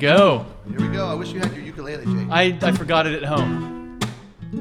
go. Here we go. I wish you had your ukulele, Jay. I, I forgot it at home.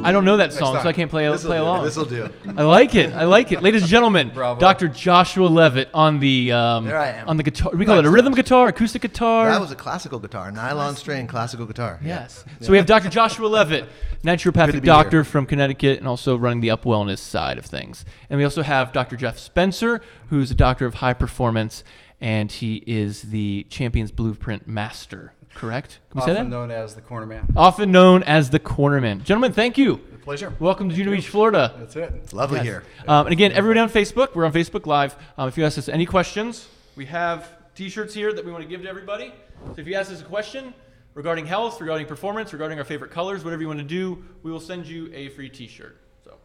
I don't know that song, so I can't play This'll play do. along. This'll do. I like it. I like it, ladies and gentlemen. Bravo. Dr. Joshua Levitt on the um, There I am. on the guitar. We call it a rhythm guitar, acoustic guitar. That was a classical guitar, nylon string classical guitar. Yes. So we have Dr. Joshua Levitt, naturopathic be doctor here. from Connecticut and also running the UpWellness side of things. And we also have Dr. Jeff Spencer, who's a doctor of high performance, and he is the Champions Blueprint Master. Correct? Can we say that? Often known as the corner man. Often known as the Cornerman. Gentlemen, thank you. Pleasure. Welcome to Juno Beach, Florida. That's it. It's lovely Yes. here. Um, and again, everybody on Facebook, we're on Facebook Live. Um, if you ask us any questions, we have T-shirts here that we want to give to everybody. So if you ask us a question regarding health, regarding performance, regarding our favorite colors, whatever you want to do, we will send you a free T-shirt. So,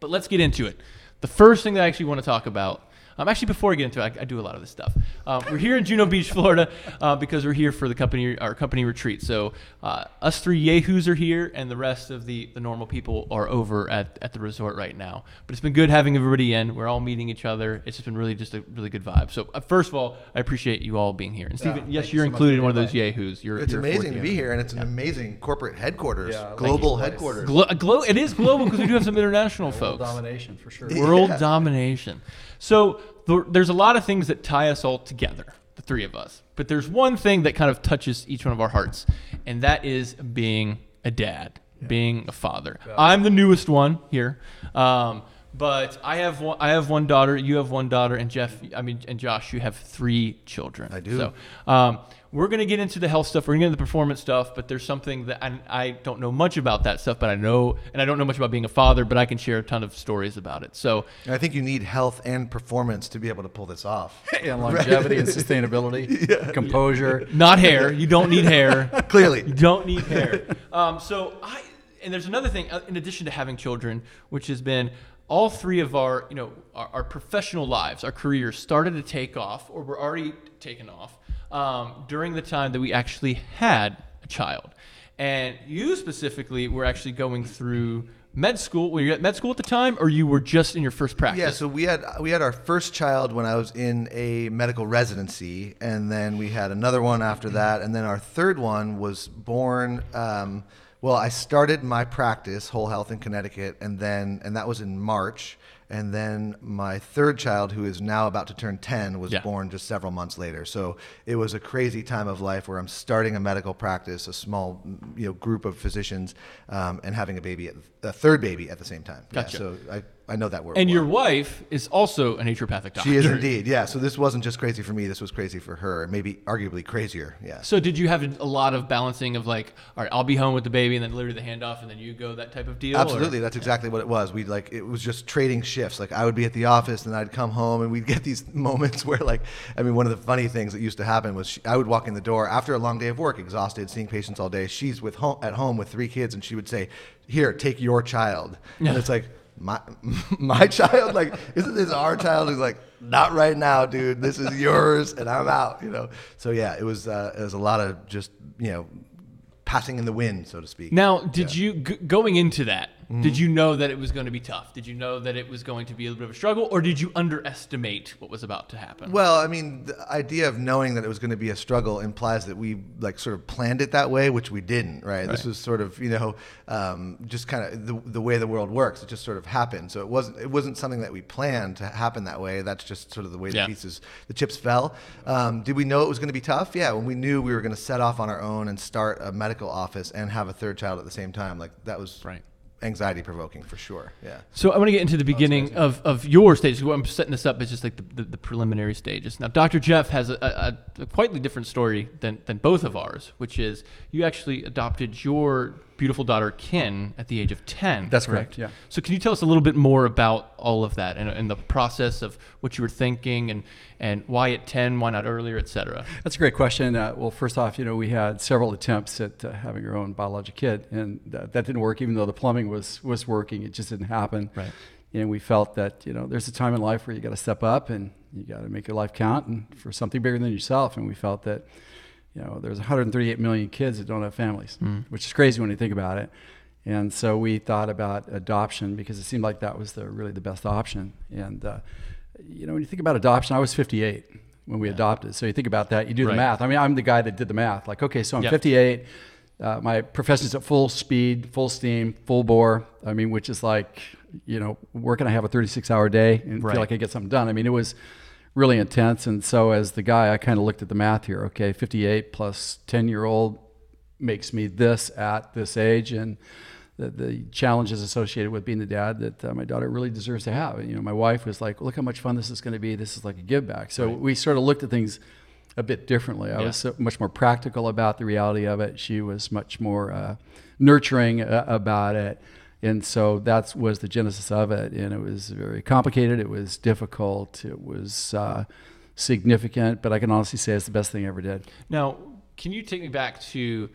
but let's get into it. The first thing that I actually want to talk about. Um, actually, before I get into it, I, I do a lot of this stuff. Um, we're here in Juno Beach, Florida, uh, because we're here for the company our company retreat. So uh, us three yahoos are here, and the rest of the, the normal people are over at, at the resort right now. But it's been good having everybody in. We're all meeting each other. It's just been really just a really good vibe. So uh, first of all, I appreciate you all being here. And Stephen, thank yes, you you're so included in one of those invite. yahoos. You're, It's you're amazing to be here, and it's an amazing corporate headquarters, Yeah, global headquarters. Glo- glo- it is global because we do have some international folks. World domination for sure. World Yeah. domination. So th- there's a lot of things that tie us all together, the three of us. But there's one thing that kind of touches each one of our hearts, and that is being a dad, being a father. I'm the newest one here. Um, but I have one, I have one daughter. You have one daughter, and Jeff, I mean, and Josh, you have three children. I do. So um, we're gonna get into the health stuff. We're gonna get into the performance stuff. But there's something that I, I don't know much about that stuff. But I know, and I don't know much about being a father. But I can share a ton of stories about it. So I think you need health and performance to be able to pull this off. and longevity and sustainability, composure. not hair. You don't need hair. Clearly. You Clearly. don't need hair. Um, so I and there's another thing uh, in addition to having children, which has been all three of our you know our, our professional lives, our careers started to take off or were already taken off um, during the time that we actually had a child. And you specifically were actually going through med school. Were you at med school at the time, or you were just in your first practice? Yeah, so we had we had our first child when I was in a medical residency, and then we had another one after that, and then our third one was born. Um, well, I started my practice, Whole Health in Connecticut, and then and that was in March, and then my third child, who is now about to turn ten, was Yeah. born just several months later. So it was a crazy time of life where I'm starting a medical practice, a small you know group of physicians, um, and having a baby, at, a third baby at the same time. Yeah, Gotcha. so I, I know that word. And well. your wife is also a naturopathic doctor. She is indeed, yeah. So this wasn't just crazy for me; this was crazy for her, and maybe arguably crazier. Yeah. So did you have a lot of balancing of like, all right, I'll be home with the baby, and then literally the handoff, and then you go that type of deal? or- Absolutely, that's exactly what it was. We like it was just trading shifts. Like I would be at the office, and I'd come home, and we'd get these moments where, like, I mean, one of the funny things that used to happen was she, I would walk in the door after a long day of work, exhausted, seeing patients all day. She's with home at home with three kids, and she would say, "Here, take your child," and it's like. My my child, like, isn't this our child? He's like, not right now, dude. This is yours, and I'm out. You know. So yeah, it was uh, it was a lot of just you know passing in the wind, so to speak. Now, did you g- going into that? Did you know that it was going to be tough? Did you know that it was going to be a little bit of a struggle, or did you underestimate what was about to happen? Well, I mean, the idea of knowing that it was going to be a struggle implies that we like sort of planned it that way, which we didn't, right? This was sort of, you know, um, just kind of the, the way the world works. It just sort of happened. So it wasn't it wasn't something that we planned to happen that way. That's just sort of the way Yeah. the pieces, the chips fell. Um, did we know it was going to be tough? Yeah, when we knew we were going to set off on our own and start a medical office and have a third child at the same time, like that was Right. Anxiety provoking for sure. Yeah. So I want to get into the beginning of, of your stage. What I'm setting this up is just like the, the, the preliminary stages. Now, Dr. Jeff has a, a, a quite different story than, than both of ours, which is you actually adopted your beautiful daughter, Kin, at the age of 10. That's correct, yeah. So can you tell us a little bit more about all of that and, and the process of what you were thinking and, and why at 10, why not earlier, et cetera? That's a great question. Uh, well, first off, you know, we had several attempts at uh, having our own biologic kid, and uh, that didn't work. Even though the plumbing was was working, it just didn't happen. Right. And we felt that you know, there's a time in life where you got to step up and you got to make your life count, and for something bigger than yourself. And we felt that, you know, there's 138 million kids that don't have families, which is crazy when you think about it. And so we thought about adoption because it seemed like that was the really the best option. And uh, you know, when you think about adoption, I was 58. when we adopted. So you think about that, you do Right. the math. I mean, I'm the guy that did the math. Like, okay, so I'm Yep. 58. Uh, my profession's at full speed, full steam, full bore. I mean, which is like, you know, working. I have a 36 hour day and Right. feel like I get something done. I mean, it was really intense. And so as the guy, I kind of looked at the math here. Okay, 58 plus 10 year old makes me this at this age, and the, the challenges associated with being the dad that uh, my daughter really deserves to have. And, you know, my wife was like, "Look how much fun this is going to be. This is like a give back." So we sort of looked at things a bit differently. I Yeah. was so much more practical about the reality of it. She was much more uh, nurturing uh, about it. And so that was the genesis of it. And it was very complicated. It was difficult. It was uh, significant. But I can honestly say it's the best thing I ever did. Now, can you take me back to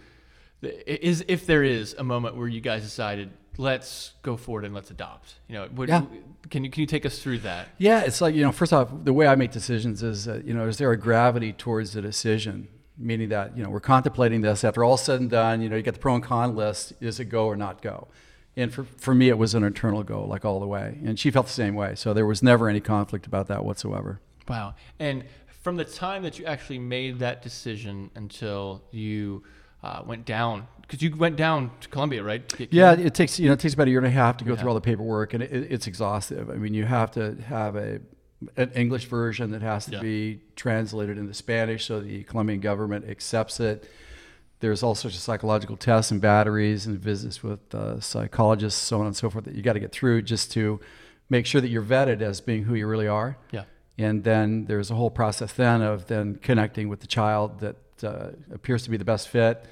the, is if there is a moment where you guys decided let's go forward and let's adopt? You know, would, Yeah. can you can you take us through that? Yeah, it's like you know. First off, the way I make decisions is, uh, you know, is there a gravity towards the decision? Meaning that you know we're contemplating this after all said and done. You know, you get the pro and con list. Is it go or not go? And for for me, it was an internal goal, like all the way. And she felt the same way. So there was never any conflict about that whatsoever. Wow. And from the time that you actually made that decision until you uh, went down, because you went down to Colombia, right? Yeah, it takes you know it takes about a year and a half to go Yeah. through all the paperwork, and it, it's exhaustive. I mean, you have to have a an English version that has to Yeah. be translated into Spanish so the Colombian government accepts it. There's all sorts of psychological tests and batteries and visits with uh, psychologists, so on and so forth, that you got to get through just to make sure that you're vetted as being who you really are. Yeah. And then there's a whole process then of then connecting with the child that uh, appears to be the best fit.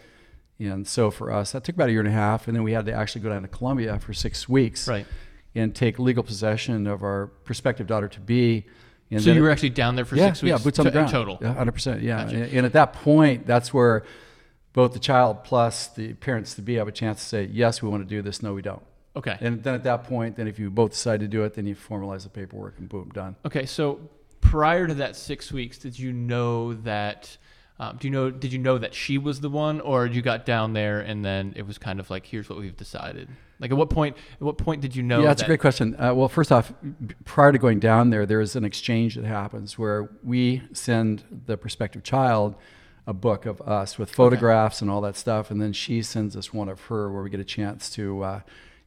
And so for us, that took about a year and a half. And then we had to actually go down to Colombia for six weeks Right. and take legal possession of our prospective daughter to be. And So you were actually down there for yeah, six weeks yeah, boots on the ground. total. 100%. Yeah. Gotcha. And, and at that point, that's where both the child plus the parents to be have a chance to say, yes, we want to do this. No, we don't. Okay. And then at that point, then if you both decide to do it, then you formalize the paperwork and boom, done. Okay, so prior to that six weeks, did you know that? Um, do you know? Did you know that she was the one, or you got down there and then it was kind of like, here's what we've decided? Like, at what point? At what point did you know? yeah, that's that, a great question. Uh, well, first off, prior to going down there, there is an exchange that happens where we send the prospective child a book of us with photographs and all that stuff, and then she sends us one of her where we get a chance to, uh,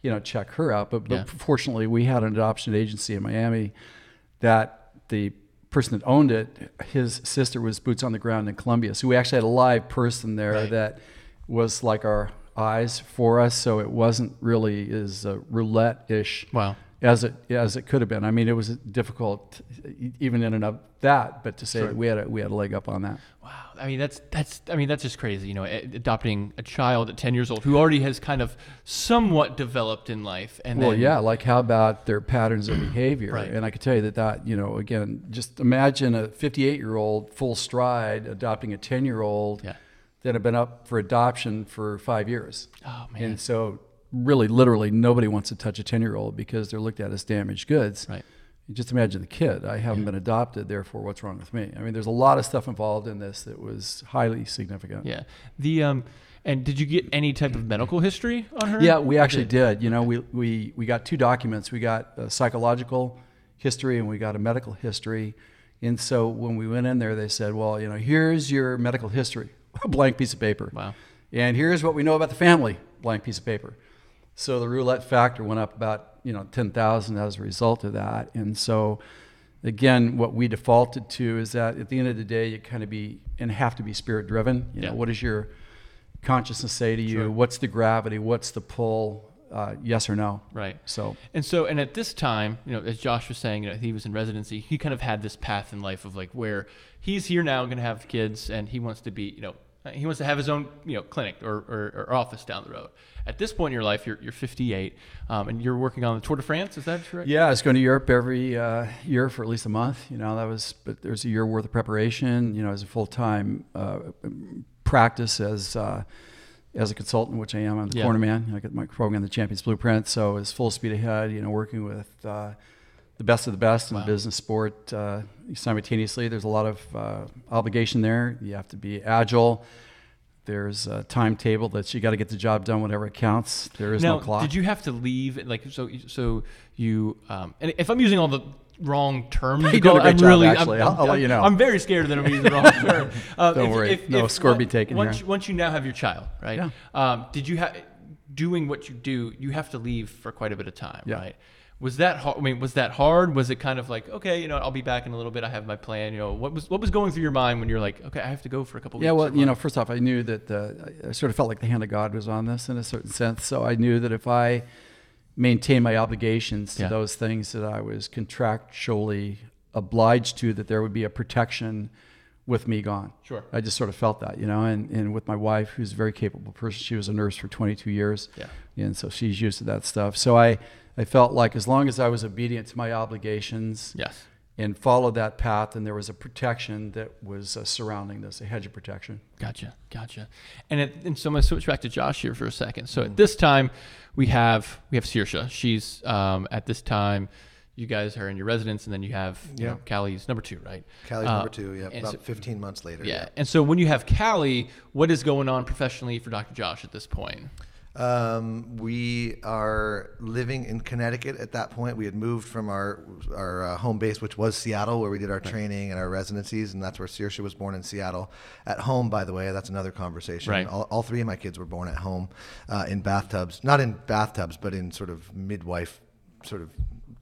you know, check her out. But, but Yeah. fortunately, we had an adoption agency in Miami that the person that owned it, his sister was boots on the ground in Colombia, so we actually had a live person there Right. that was like our eyes for us. So it wasn't really as uh, roulette-ish Wow. As it as it could have been. I mean, it was difficult, even in and of that. But to say Sure. that we had a, we had a leg up on that. Wow. I mean, that's that's. I mean, that's just crazy. You know, adopting a child at ten years old who already has kind of somewhat developed in life, and Well, then, yeah. Like, how about their patterns of behavior? Right. And I could tell you that that you know, again, just imagine a 58 year old full stride adopting a 10 year old Yeah. that had been up for adoption for five years. Oh man. And so, really, literally, nobody wants to touch a 10 year old because they're looked at as damaged goods. Right. You just imagine the kid. I haven't been adopted, therefore, what's wrong with me? I mean, there's a lot of stuff involved in this that was highly significant. Yeah. The um. And did you get any type of medical history on her? Yeah, we actually did. You know, we, we, we got two documents. We got a psychological history and we got a medical history. And so when we went in there, they said, well, you know, here's your medical history, a blank piece of paper. Wow. And here's what we know about the family, blank piece of paper. So the roulette factor went up about, you know, 10,000 as a result of that. And so, again, what we defaulted to is that at the end of the day, you kind of be and have to be spirit driven. You Yeah. know, what does your consciousness say to you? Sure. What's the gravity? What's the pull? Uh, yes or no? Right. So, And so, and at this time, you know, as Josh was saying, you know, he was in residency. He kind of had this path in life of like where he's here now, going to have kids, and he wants to be, you know, he wants to have his own, you know, clinic or, or, or office down the road. At this point in your life, you're, you're 58, um, and you're working on the Tour de France. Is that correct? yeah, I was going to Europe every uh, year for at least a month. You know, that was, but there's a year worth of preparation. You know, as a full time uh, practice as uh, as a consultant, which I am. I'm the Yeah. corner man. I get my program, the Champions Blueprint. So it's full speed ahead. You know, working with uh, the best of the best in Wow. business, sport uh, simultaneously. There's a lot of uh, obligation there. You have to be agile. There's a timetable that you got to get the job done, whatever it counts. There is now, no clock. did you have to leave? Like, so, so you, um, and if I'm using all the wrong terms, a it. great I'm job, really, actually. I'm, I'll- I'll let you know. I'm very scared that I'm using the wrong term. Uh, Don't if- worry. if- No if score be taken once, here. Once you now have your child, right? Yeah. Um, did you have doing what you do? You have to leave for quite a bit of time, Yeah. right? Was that hard? I mean, was that hard? Was it kind of like, okay, you know, I'll be back in a little bit. I have my plan. You know, what was what was going through your mind when you're like, okay, I have to go for a couple Yeah, weeks? Yeah, well, you know, first off, I knew that uh, I- sort of felt like the hand of God was on this in a certain sense. So I knew that if I maintained my obligations to Yeah. those things that I was contractually obliged to, that there would be a protection with me gone. Sure. I just sort of felt that, you know, and, and with my wife, who's a very capable person, she was a nurse for 22 years. Yeah. And so she's used to that stuff. So I, I felt like as long as I was obedient to my obligations, yes, and followed that path, and there was a protection that was uh, surrounding this, a hedge of protection. Gotcha, gotcha. And it, and so I'm gonna switch back to Josh here for a second. So at this time, we have we have Saoirse. She's um, at this time. You guys are in your residence, and then you have you Yeah. know, Callie's number two, right? Callie's Uh, number two. Yeah, about so- 15 months later. yeah. And so when you have Callie, what is going on professionally for Dr. Josh at this point? Um, we are living in Connecticut at that point. We had moved from our our uh, home base, which was Seattle, where we did our training and our residencies, and that's where Saoirse was born in Seattle. At home, by the way, that's another conversation. Right. All, all three of my kids were born at home, uh, in bathtubs, not in bathtubs, but in sort of midwife sort of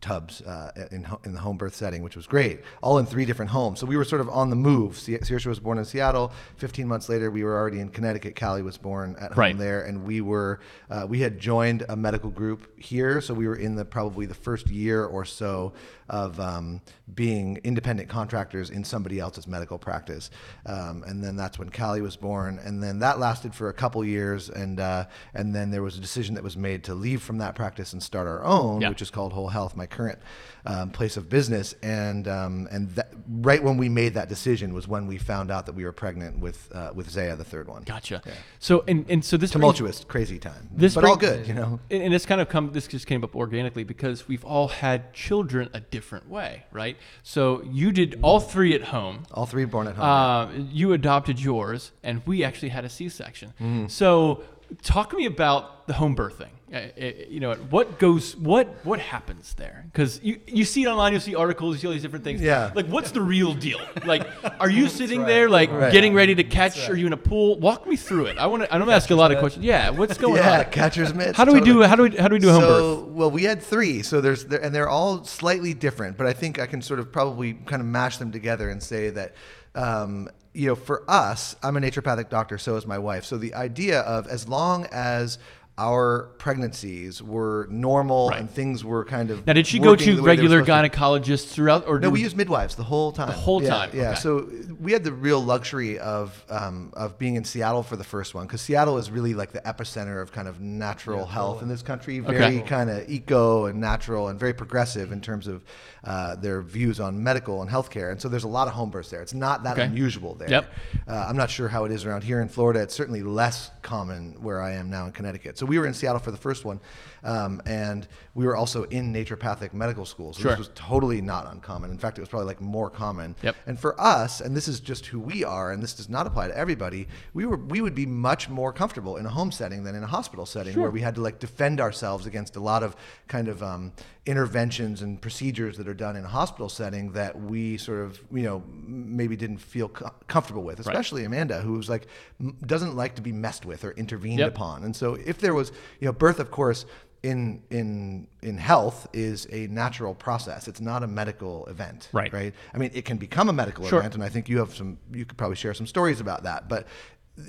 tubs uh, in, in the home birth setting, which was great, all in three different homes. So we were sort of on the move. Se- Saoirse was born in Seattle. 15 months later, we were already in Connecticut. Callie was born at home Right. there, and we were uh, we had joined a medical group here, so we were in the probably the first year or so of um, being independent contractors in somebody else's medical practice, um, and then that's when Callie was born, and then that lasted for a couple years, and uh, and then there was a decision that was made to leave from that practice and start our own, Yeah. which is called Whole Health, my current um, place of business, and um, and that, right when we made that decision was when we found out that we were pregnant with uh, with Zaya, the third one. Gotcha. So and and so this brings- Tumultuous, crazy time, This but all good, you know. And, and it's kind of come. This just came up organically because we've all had children a different way, right? So you did all three at home. All three born at home. Uh, you adopted yours, and we actually had a C-section. Mm-hmm. So, talk to me about the home birthing. Uh, uh, you know, what goes, what what happens there? Because you you see it online, you see articles, you see all these different things. Yeah. Like, what's the real deal? Like, are you sitting there like Right. getting ready to catch? Are you in a pool? Walk me through it. I want to. I'm gonna ask you a lot of questions. Yeah. What's going yeah, on? catcher's mitts. How do we do? How do we? How do we do a home so, birth? well, we had three, so there's there, and they're all slightly different, but I think I can sort of probably kind of mash them together and say that, um, you know, for us, I'm a naturopathic doctor, so is my wife. So the idea of as long as our pregnancies were normal Right. and things were kind of Now, did she go to the way they were regular supposed to. gynecologists throughout, or No, did we used midwives the whole time. The whole yeah, time, Yeah. okay. So we had the real luxury of um, of being in Seattle for the first one because Seattle is really like the epicenter of kind of natural health in this country. Very Okay. kind of eco and natural and very progressive in terms of uh, their views on medical and healthcare. And so there's a lot of home births there. It's not that Okay. unusual there. Yep. Uh, I'm not sure how it is around here in Florida. It's certainly less common where I am now in Connecticut. So we were in Seattle for the first one, um, and we were also in naturopathic medical schools. So Sure. This was totally not uncommon. In fact, it was probably like more common. Yep. And for us, and this is just who we are, and this does not apply to everybody, we were we would be much more comfortable in a home setting than in a hospital setting where we had to like defend ourselves against a lot of kind of um, interventions and procedures that are done in a hospital setting that we sort of you know maybe didn't feel co- comfortable with, especially Amanda, who's like m- doesn't like to be messed with or intervened Yep. upon. And so if there was you know birth, of course in in in health is a natural process. It's not a medical event, Right. Right. I mean, it can become a medical Sure. event, and I think you have some. You could probably share some stories about that, but.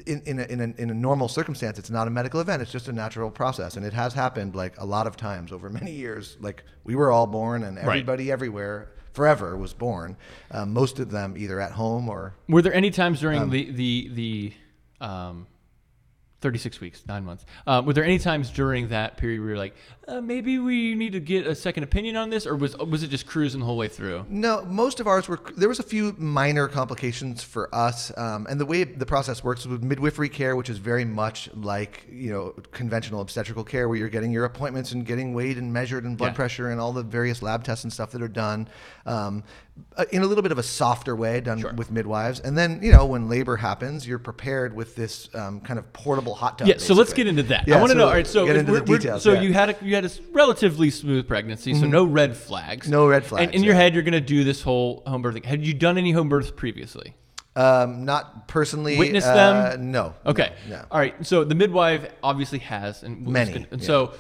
In, in, a, in, a, in a normal circumstance, it's not a medical event. It's just a natural process, and it has happened like a lot of times over many years. Like we were all born, and everybody everywhere forever was born. Um, most of them either at home or Were there any times during Um, the the the um, 36 weeks, nine months? Uh, were there any times during that period where you're like, uh, maybe we need to get a second opinion on this, or was was it just cruising the whole way through? No, most of ours were. There was a few minor complications for us, um, and the way the process works with midwifery care, which is very much like you know conventional obstetrical care, where you're getting your appointments and getting weighed and measured and blood Yeah. pressure and all the various lab tests and stuff that are done, um, uh, in a little bit of a softer way, done Sure. with midwives. And then you know when labor happens, you're prepared with this um, kind of portable hot tub. Yeah, so let's get into that. Yeah, I want to so know. All right, so get into the details. So yeah. you had a you had a relatively smooth pregnancy, so no red flags. No red flags. And in your head, you're going to do this whole home birthing. Had you done any home births previously? um, not personally Witness uh, them? No. Okay. No. All right. So the midwife obviously has, and Many, gonna- and yeah. so.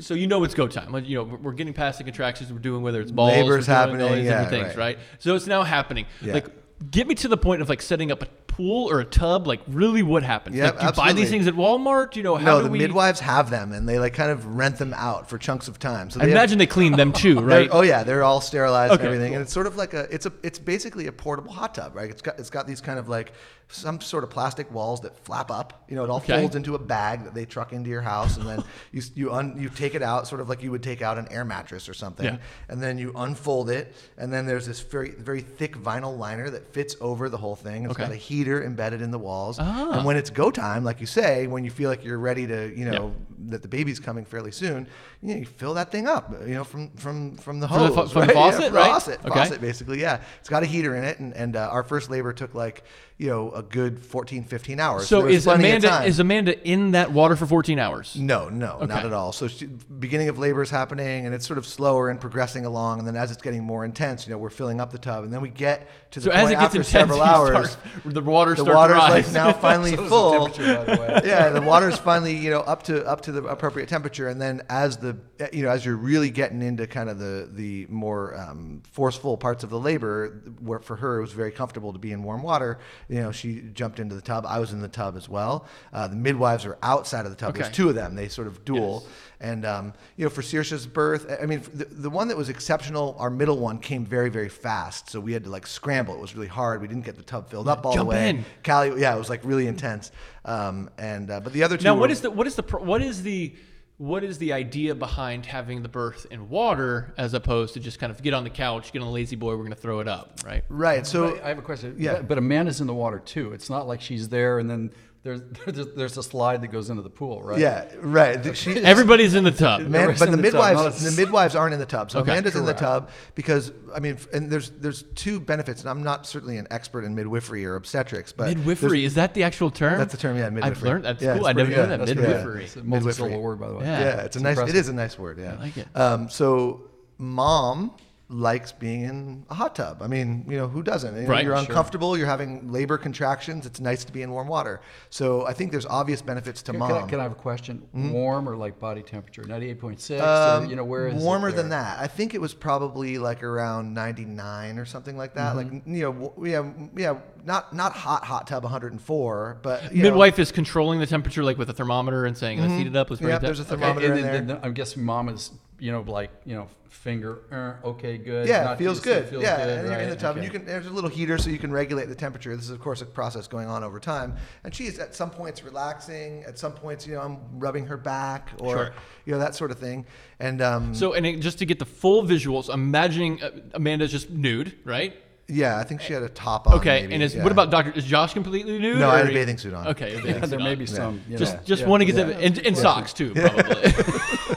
So you know it's go time. Like, You know we're- getting past the contractions. We're doing whether it's balls, Labor's we're all these yeah, different things, right. right. So it's now happening. Yeah. Like, get me to the point of like setting up a pool or a tub. Like, really, what happens? Yep, like, do you buy these things at Walmart? You know, how No, do the we? midwives have them, and they like kind of rent them out for chunks of time. So I they have- imagine they clean them too, right? Oh yeah, they're all sterilized Okay, and everything, cool. and it's sort of like a it's a it's basically a portable hot tub, right? It's got it's got these kind of like some sort of plastic walls that flap up. You know, it all Okay. folds into a bag that they truck into your house, and then you you un, you take it out, sort of like you would take out an air mattress or something, Yeah. and then you unfold it, and then there's this very very thick vinyl liner that fits over the whole thing. It's Okay. got a heater embedded in the walls, Ah. and when it's go time, like you say, when you feel like you're ready to, you know, that the baby's coming fairly soon, you, know, you fill that thing up, you know, from from from the From the hose, from the right? Yeah, faucet, right? Faucet, Okay. faucet, basically, yeah. It's got a heater in it, and, and uh, our first labor took like, you know, a good 14, 15 hours. So is Amanda is Amanda in that water for 14 hours? No, no, Okay. not at all. So she, beginning of labor is happening, and it's sort of slower and progressing along. And then as it's getting more intense, you know, we're filling up the tub, and then we get to the So point as it gets after intense, several hours. start, the water the starts water's like now finally So full. temperature, by the way. yeah, the water's finally you know up to up to the appropriate temperature, and then as the you know as you're really getting into kind of the the more um, forceful parts of the labor, where for her it was very comfortable to be in warm water. You know, she jumped into the tub. I was in the tub as well. Uh, the midwives are outside of the tub. Okay. There's two of them. They sort of duel. Yes. And um, you know, for Saoirse's birth, I mean, the, the one that was exceptional, our middle one came very, very fast. So we had to like scramble. It was really hard. We didn't get the tub filled up all Jump the way. in. Callie, yeah, it was like really intense. Um, and uh, but the other two. now, were- what is the what is the what is the what is the idea behind having the birth in water as opposed to just kind of get on the couch, get on the La-Z-Boy, we're going to throw it up, right? right? So I have a question. Yeah. But, but Amanda's in the water too. It's not like she's there and then there's there's, there's a slide that goes into the pool, right? yeah, right. The- She, Everybody's in the tub. Man, but the, the midwives, not the midwives aren't in the tub. So Okay. Amanda's in the tub because I mean, and there's there's two benefits, and I'm not certainly an expert in midwifery or obstetrics, but Midwifery is that the actual term? That's the term, yeah, Midwifery. I've midwifery. learned that's Yeah, cool. it's I never pretty knew that That's midwifery. It's a multi-syllable word, by the way. Yeah. Yeah, it's a nice. impressive. It is a nice word. Yeah, I like it. Um, so mom likes being in a hot tub. I mean, you know, who doesn't? You know, Right, You're sure. uncomfortable. You're having labor contractions. It's nice to be in warm water. So I think there's obvious benefits to Can, mom. can I, can I have a question? Warm or like body temperature? 98.6? Um, or, you know, where is it warmer than that? I think it was probably like around 99 or something like that. Mm-hmm. Like you know, w- yeah, yeah, not not hot hot tub 104, but you know, Midwife is controlling the temperature like with a thermometer and saying, let's heat it up, let's bring Yep, it down. there's a Okay. thermometer. And in then- there. then I'm guessing mom is, you know, like, you know, finger, uh, okay, good. Yeah, not feels too- so it good. feels yeah, good, and you're in the right, tub, and you can. There's a little heater, so you can regulate the temperature. This is, of course, a process going on over time. And she's at some points relaxing. At some points, you know, I'm rubbing her back, or Sure. you know that sort of thing. And um, So, and it, just to get the full visuals, imagining uh, Amanda's just nude, right? Yeah, I think she had a top on. Okay, maybe, and is yeah. what about Doctor? Is Josh completely nude? No, I had a bathing suit on. Okay, bathing Yeah, suit there on. may be some. You Just, know, just yeah. want to get Yeah. the and, and socks too, probably.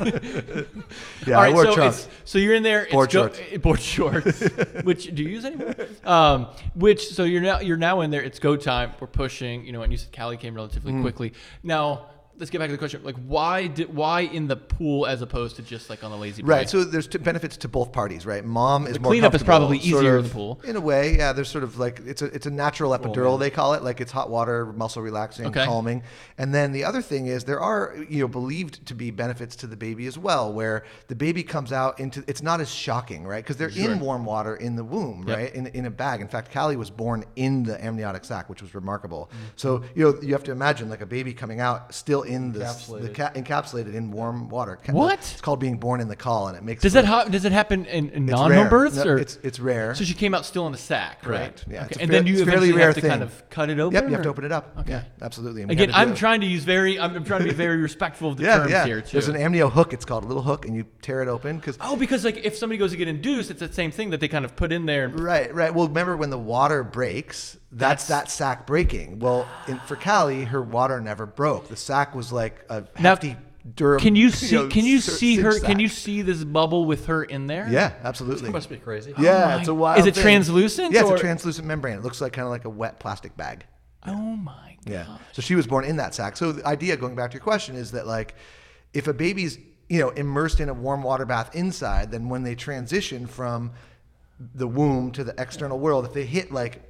Yeah, All I right, wore so trunks. so you're in there. Board it's go- shorts. eh, board shorts. which do you use anymore? Um, which so you're now you're now in there. It's go time. We're pushing. You know, and you said Callie came relatively Mm. quickly. Now let's get back to the question. Like, why did why in the pool as opposed to just like on the lazy? Right. So there's t- benefits to both parties, right? Mom is The more cleanup is probably sort easier in the pool. In a way, yeah. There's sort of like it's a it's a natural epidural they call it, like it's hot water, muscle relaxing, Okay. calming. And then the other thing is there are you know believed to be benefits to the baby as well, where the baby comes out into it's not as shocking, right? Because they're in warm water in the womb, Yep. right? In in a bag. In fact, Callie was born in the amniotic sac, which was remarkable. Mm. So you know you have to imagine like a baby coming out still in the the Encapsulated. ca- encapsulated in warm water. Ca- What? It's called being born in the caul, and it makes does that ha- does it happen in, in it's non-home births No, or it's it's rare. so she came out still in a sack, Correct. right? Yeah, Okay. it's a And fair- then you it's a fairly eventually rare have to kind of cut it open. Yep, you have or- to open it up. Okay. Yeah, absolutely. And we Again, had to do I'm it. trying to use very I'm, I'm trying to be very respectful of the Yeah, terms yeah. here too. There's an amnio hook. It's called a little hook, and you tear it open because. Oh, because like if somebody goes to get induced, it's the same thing that they kind of put in there. Right, right. Well, remember when the water breaks? That's, That's- that sac breaking. Well, in, for Callie, her water never broke. The sac was like a Now, hefty, durable. Can you see? know, can you see her? sac. Can you see this bubble with her in there? Yeah, absolutely. It must be crazy. Yeah, oh my- it's a wild. Is it thing. translucent Yeah, it's or- a translucent membrane. It looks like kind of like a wet plastic bag. Oh my god. Yeah. So she was born in that sack. So the idea, going back to your question, is that like, if a baby's you know immersed in a warm water bath inside, then when they transition from the womb to the external world, if they hit like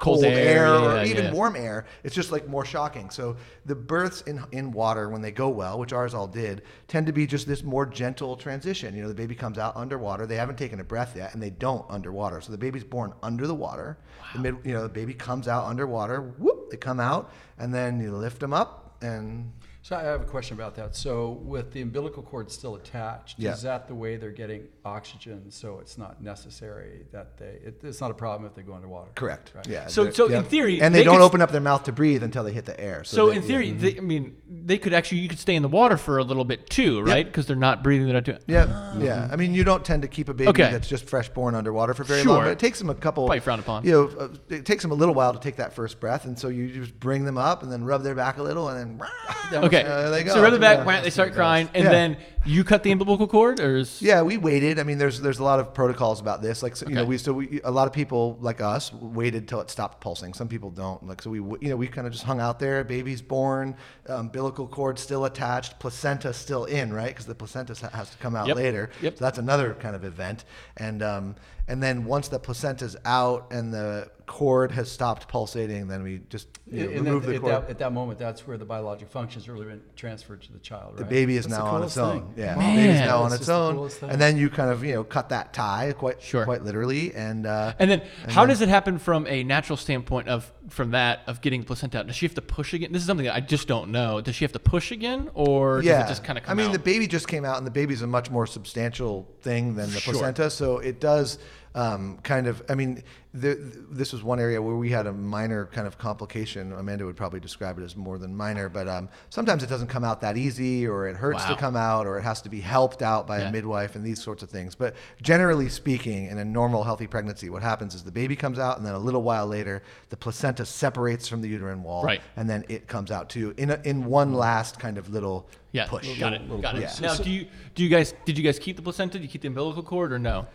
Cold cold, air, air, or even yeah. warm air, it's just like more shocking. So the births in in water when they go well, which ours all did, tend to be just this more gentle transition. You know, the baby comes out underwater. They haven't taken a breath yet, and they don't underwater. So the baby's born under the water. The mid, you know, the baby comes out underwater. Whoop, they come out, and then you lift them up, and So I have a question about that. So with the umbilical cord still attached, Yeah. is that the way they're getting oxygen? So it's not necessary that they. It, it's not a problem if they go underwater. correct. Right. Yeah. So- they're- so in yep. theory, and they, they don't could- open up their mouth to breathe until they hit the air. So they- in yeah. theory, mm-hmm. they, I mean, they could actually you could stay in the water for a little bit too, right? Because they're not breathing. They're not doing. Ah. Yeah, yeah. I mean, you don't tend to keep a baby Okay. that's just fresh born underwater for very Sure. long, but it takes them a couple. Probably frowned upon. You know, uh, it takes them a little while to take that first breath, and so you just bring them up and then rub their back a little, and then Okay. uh, they go. So rub the back, Yeah. they start crying, and Yeah. then you cut the umbilical cord, or is Yeah, we waited. I mean, there's there's a lot of protocols about this. Like, so, you know, Okay. we so we a lot of people like us waited till it stopped pulsing. Some people don't. Like, so we you know we kind of just hung out there. Baby's born, umbilical cord still attached, placenta still in, right? Because the placenta has to come out Yep. later. Yep. So that's another kind of event. And um, and then once the placenta's out and the cord has stopped pulsating, then we just you know, remove then the at, cord. that, at that moment, that's where the biologic functions really been transferred to the child. The baby is That's the now on its coolest own. thing. Yeah, Man. the baby's now on That's its just the own. And then you kind of you know cut that tie quite Sure. quite literally, and uh, and then how does it happen from a natural standpoint of from that of getting placenta out? Does she have to push again? This is something that I just don't know. Does she have to push again, or yeah, does it just kind of come out? I mean, out? the baby just came out, and the baby's a much more substantial thing than the Sure. placenta, so it does um, kind of. I mean, the, this was one area where we had a minor kind of complication. Amanda would probably describe it as more than minor, but um, sometimes it doesn't come out that easy, or it hurts Wow. to come out, or it has to be helped out by Yeah. a midwife, and these sorts of things. But generally speaking, in a normal, healthy pregnancy, what happens is the baby comes out, and then a little while later, the placenta separates from the uterine wall, Right. and then it comes out too in a, in one last kind of little yeah, push. got it, got it. push. Now, do you do you guys did you guys keep the placenta? Did you keep the umbilical cord, or no?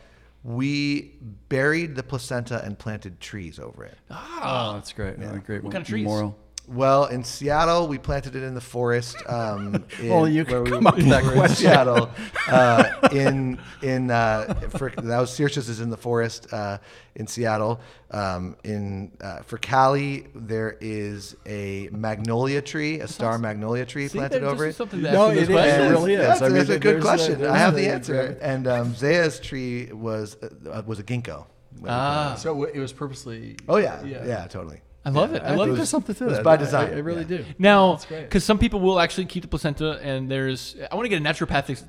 We buried the placenta and planted trees over it. Ah. Oh, that's great. What a great What kind of trees? memorial. Well, in Seattle, we planted it in the forest. Um, in, Well, you where could we- come up with that we in question. Seattle, uh, in in uh, for that was Saoirse's is in the forest uh, in Seattle. Um, in uh, for Callie, there is a magnolia tree, a star magnolia tree See, planted that- over this it. is something to No, ask you it those is. questions. It really is. That's, I mean, that's a good question. there's I have the answer. And um, Zaya's tree was uh, was a ginkgo. Ah, So it was purposely. Oh yeah, yeah, totally. I love it. I I love think it. there's something to it was that. by design. I, I really Yeah. do. Now, That's great. because some people will actually keep the placenta, and there's I want to get a naturopathic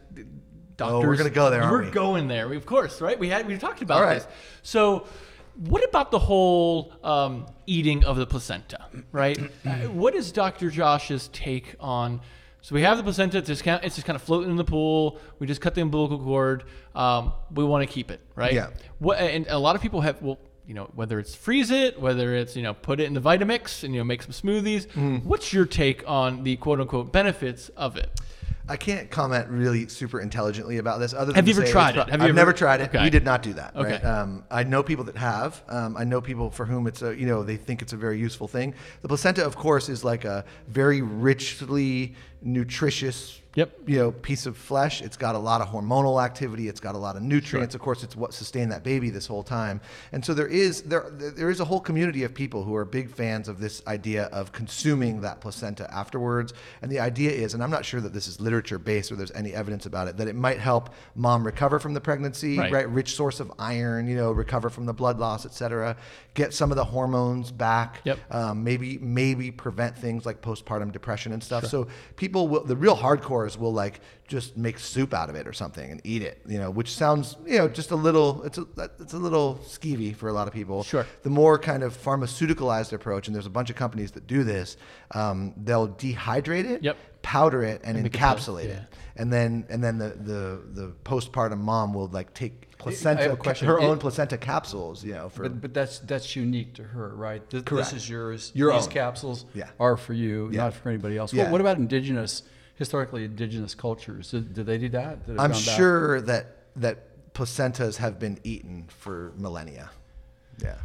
doctor. Oh, we're gonna go there, aren't We're we? going there. We, of course, right? We had we talked about All right. this. So, what about the whole um, eating of the placenta? Right? Uh, what is Dr. Josh's take on? So we have the placenta. It's just kind of, it's just kind of floating in the pool. We just cut the umbilical cord. Um, we want to keep it, right? Yeah. What and a lot of people have well, you know, whether it's freeze it, whether it's you know put it in the Vitamix and you know make some smoothies. Mm-hmm. What's your take on the quote unquote benefits of it? I can't comment really super intelligently about this. Other than Have you ever tried it? pro- Have you I've ever- never tried it. Okay. We did not do that. Okay. Right? Um, I know people that have. Um, I know people for whom it's a you know they think it's a very useful thing. The placenta, of course, is like a very richly nutritious. Yep. You know, piece of flesh. It's got a lot of hormonal activity. It's got a lot of nutrients. Of course, it's what sustained that baby this whole time. And so there is there there is a whole community of people who are big fans of this idea of consuming that placenta afterwards. And the idea is, and I'm not sure that this is literature based or there's any evidence about it, that it might help mom recover from the pregnancy, Right. right? Rich source of iron, you know, recover from the blood loss, et cetera. Get some of the hormones back. Yep. Um, maybe maybe prevent things like postpartum depression and stuff. So people will the real hardcores will like just make soup out of it or something and eat it, you know, which sounds you know just a little it's a it's a little skeevy for a lot of people. Sure. The more kind of pharmaceuticalized approach, and there's a bunch of companies that do this, um, they'll dehydrate it, Yep. Powder it, and, make a pill, encapsulate yeah. it, and then and then the the the postpartum mom will like take placenta, I have a question. her It- own placenta capsules, you know, for But, but that's that's unique to her, right? This, Correct. this is yours. Your These own. capsules Yeah. are for you, Yeah. not for anybody else. Yeah. What, what about indigenous, historically indigenous cultures? Did, did they do that? I'm sure that that placentas have been eaten for millennia. Yeah.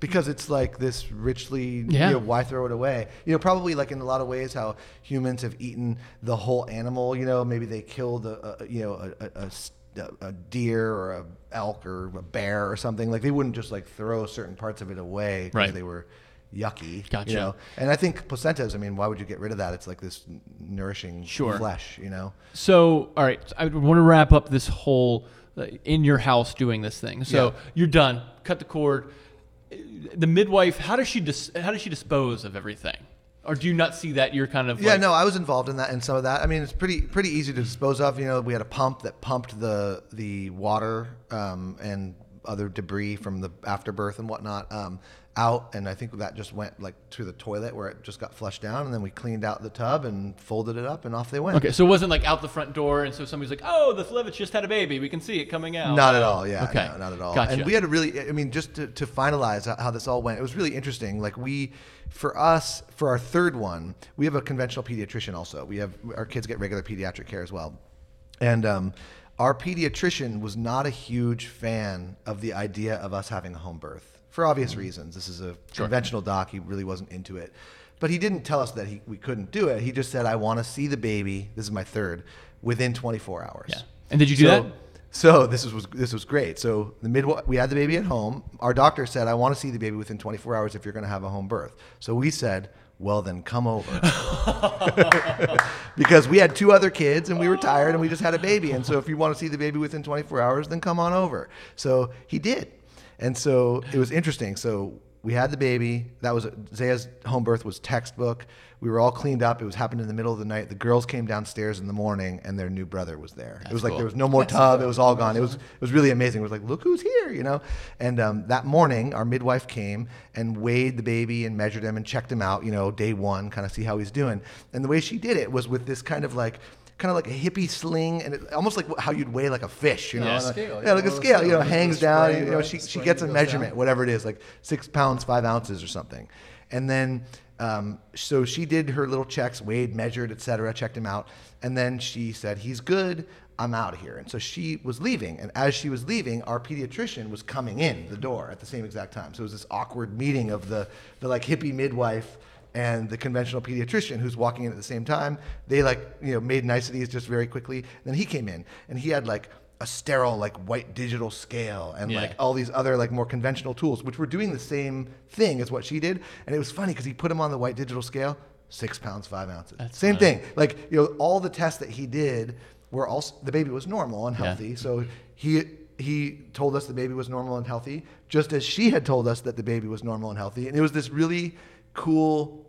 Because it's like this richly Yeah. you know, why throw it away you know probably like in a lot of ways how humans have eaten the whole animal you know maybe they killed a, a you know a, a- a s- a- a deer or a elk or a bear or something like they wouldn't just like throw certain parts of it away because Right. they were yucky Gotcha. you know and i think placentas i mean why would you get rid of that it's like this nourishing Sure. flesh you know So, all right, I want to wrap up this whole uh, in your house doing this thing. So Yeah. you're done. Cut the cord. The midwife, how does she dis- how does she dispose of everything? Or do you not see that? You're kind of Yeah, like, no, I was involved in that and some of that. I mean, it's pretty pretty easy to dispose of. You know, we had a pump that pumped the the water um, and other debris from the afterbirth and whatnot um, out, and I think that just went like to the toilet where it just got flushed down, and then we cleaned out the tub and folded it up, and off they went. Okay, so it wasn't like out the front door, and so somebody's like, "Oh, the Flevitz just had a baby. We can see it coming out." Not at all. Yeah. Okay. no, not at all. Gotcha. And we had a really, I mean, just to, to finalize how this all went, it was really interesting. Like we, for us, for our third one, we have a conventional pediatrician also. We have, our kids get regular pediatric care as well. And um, our pediatrician was not a huge fan of the idea of us having a home birth for obvious reasons. This is a conventional doc. He really wasn't into it. But he didn't tell us that he, we couldn't do it. He just said, I want to see the baby. This is my third within 24 hours. Yeah. And did you do So- that? So this was this was great. So the midwife, we had the baby at home. Our doctor said, "I want to see the baby within 24 hours if you're going to have a home birth." So we said, "Well, then come over," because we had two other kids and we were tired and we just had a baby. And so if you want to see the baby within 24 hours, then come on over. So he did, and so it was interesting. So we had the baby. That was Zaya's home birth was textbook. We were all cleaned up. It was happened in the middle of the night. The girls came downstairs in the morning, and their new brother was there. it was like there was no more tub. It was all gone. It was it was really amazing. It was like, look who's here, you know. And um, that morning, our midwife came and weighed the baby and measured him and checked him out, you know, day one, kind of see how he's doing. And the way she did it was with this kind of like. Kind of like a hippie sling, and it, almost like how you'd weigh like a fish, you know, Yeah. Uh, Scale, yeah, like a scale, you know, hangs down. You know, right? she she gets a measurement, down. whatever it is, like six pounds, five ounces or something. And then, um, so she did her little checks, weighed, measured, et cetera, checked him out. And then she said, he's good. I'm out of here. And so she was leaving. And as she was leaving, our pediatrician was coming in the door at the same exact time. So it was this awkward meeting of the, the like hippie midwife and the conventional pediatrician who's walking in at the same time. They like, you know, made niceties just very quickly. Then he came in and he had like a sterile, like white digital scale and Yeah. like all these other like more conventional tools, which were doing the same thing as what she did. And it was funny because he put him on the white digital scale, six pounds, five ounces. That's same funny. thing. Like, you know, all the tests that he did were also, the baby was normal and Yeah. healthy. So he, he told us the baby was normal and healthy, just as she had told us that the baby was normal and healthy. And it was this really cool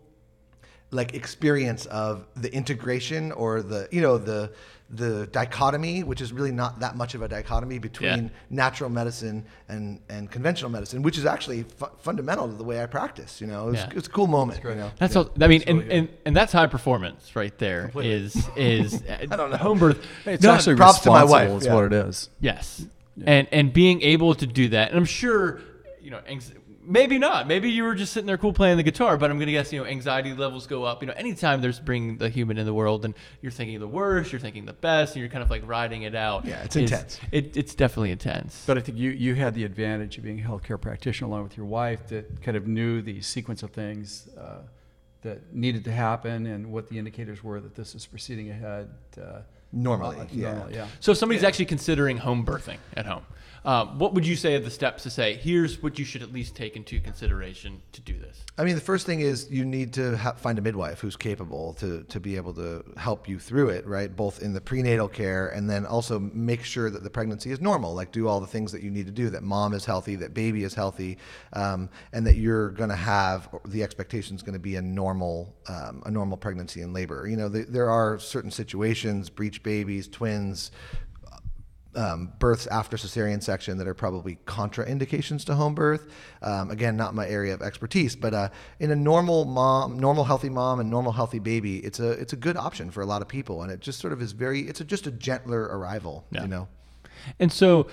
like experience of the integration or the you know the the dichotomy which is really not that much of a dichotomy between Yeah. natural medicine and and conventional medicine which is actually fu- fundamental to the way I practice you know it's, Yeah. it's a cool moment you know That's all. I mean, and, and, and that's high performance right there. Is is is uh, I don't know. home birth? It's No, actually props to my wife, Is yeah. what it is. Yes. And and being able to do that, and I'm sure, you know, anx- maybe not. Maybe you were just sitting there cool playing the guitar, but I'm gonna guess, you know, anxiety levels go up. You know, anytime there's bringing the human in the world, and you're thinking the worst, you're thinking the best, and you're kind of like riding it out. Yeah, it's is- intense. It, it's definitely intense. But I think you, you had the advantage of being a healthcare practitioner along with your wife that kind of knew the sequence of things uh, that needed to happen and what the indicators were that this is proceeding ahead. Uh, Normally, uh, yeah. normally, yeah. So if somebody's actually considering home birthing at home, um, what would you say are the steps to say, here's what you should at least take into consideration to do this? I mean, the first thing is you need to ha- find a midwife who's capable to, to be able to help you through it, right? Both in the prenatal care and then also make sure that the pregnancy is normal, like do all the things that you need to do, that mom is healthy, that baby is healthy, um, and that you're going to have the expectation is going to be a normal, um, a normal pregnancy and labor. You know, the, there are certain situations, breech babies, twins, um, births after cesarean section that are probably contraindications to home birth. Um, again, not my area of expertise, but uh, in a normal mom, normal healthy mom, and normal healthy baby, it's a it's a good option for a lot of people, and it just sort of is very it's a, just a gentler arrival, Yeah. you know. And so,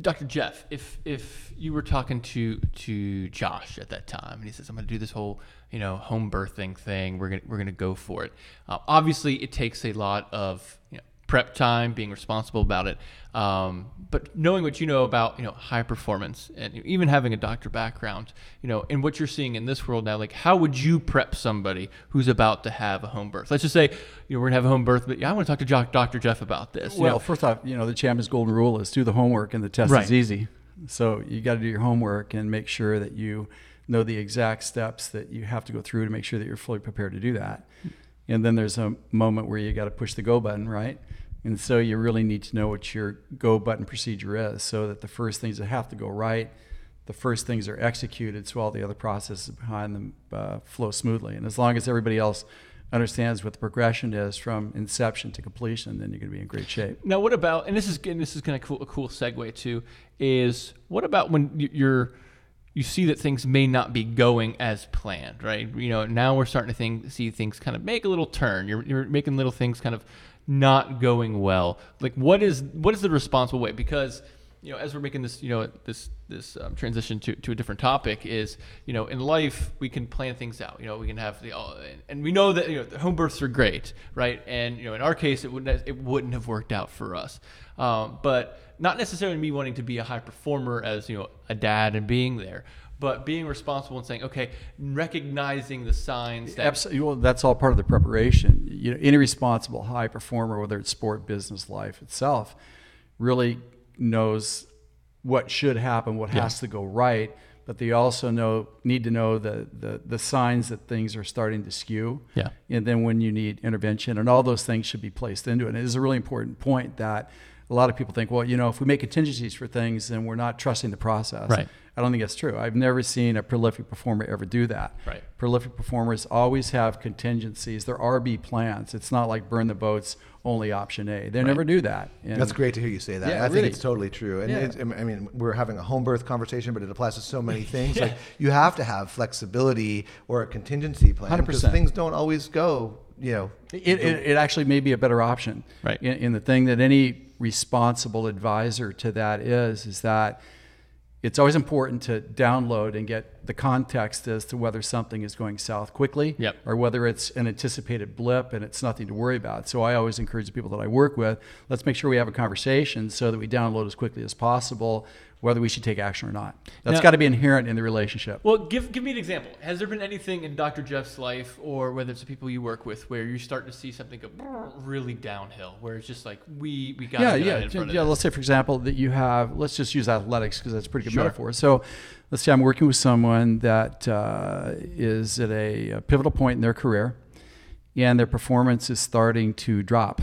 Dr. Jeff, if if you were talking to to Josh at that time, and he says, "I'm going to do this whole you know home birthing thing. We're gonna we're gonna go for it." Uh, obviously, it takes a lot of you know, prep time, being responsible about it. Um, but knowing what you know about you know high performance and even having a doctor background, you know, and what you're seeing in this world now, like how would you prep somebody who's about to have a home birth? Let's just say you know we're gonna have a home birth, but yeah, I want to talk to Jo- Dr. Jeff about this. you Well, know. first off, you know, the champion's golden rule is do the homework and the test Right. is easy. So you got to do your homework and make sure that you know the exact steps that you have to go through to make sure that you're fully prepared to do that. And then there's a moment where you got to push the go button, right? And so you really need to know what your go button procedure is so that the first things that have to go right, the first things are executed so all the other processes behind them uh, flow smoothly. And as long as everybody else understands what the progression is from inception to completion, then you're going to be in great shape. Now, what about? And this is and this is kind of cool, a cool segue too. Is what about when you're you see that things may not be going as planned, right? You know, now we're starting to think, see things kind of make a little turn. You're, you're making little things kind of not going well. Like, what is what is the responsible way? Because you know, as we're making this, you know, this this um, transition to, to a different topic is, you know, in life we can plan things out. You know, we can have the, uh, and we know that you know the home births are great, right? And you know, in our case, it wouldn't it wouldn't have worked out for us, um, but not necessarily me wanting to be a high performer as you know a dad and being there, but being responsible and saying, okay, recognizing the signs that Absolutely. Well, that's all part of the preparation. You know, any responsible high performer, whether it's sport, business, life itself, really knows what should happen, what has to go right. But they also know need to know the, the the signs that things are starting to skew. Yeah. And then when you need intervention, and all those things should be placed into it. And it is a really important point that a lot of people think, well, you know, if we make contingencies for things, then we're not trusting the process. Right. I don't think that's true. I've never seen a prolific performer ever do that. Right. Prolific performers always have contingencies. They're RB plans. It's not like burn the boats, only option A. They never do that. And That's great to hear you say that. Yeah, I think it's totally true. And Yeah. it's, I mean, we're having a home birth conversation, but it applies to so many things. Like you have to have flexibility or a contingency plan because 100%. things don't always go. You know, It, it, it actually may be a better option. Right. In, in the thing that any responsible advisor to that is, is that it's always important to download and get the context as to whether something is going south quickly Yep. or whether it's an anticipated blip and it's nothing to worry about. So I always encourage the people that I work with, let's make sure we have a conversation so that we download as quickly as possible whether we should take action or not. That's got to be inherent in the relationship. Well, give give me an example. Has there been anything in Dr. Jeff's life, or whether it's the people you work with, where you start to see something go really downhill, where it's just like we we got yeah, to get yeah, in front of yeah. Let's say, for example, that you have. Let's just use athletics because that's a pretty good Sure. metaphor. So, let's say I'm working with someone that uh, is at a, a pivotal point in their career, and their performance is starting to drop.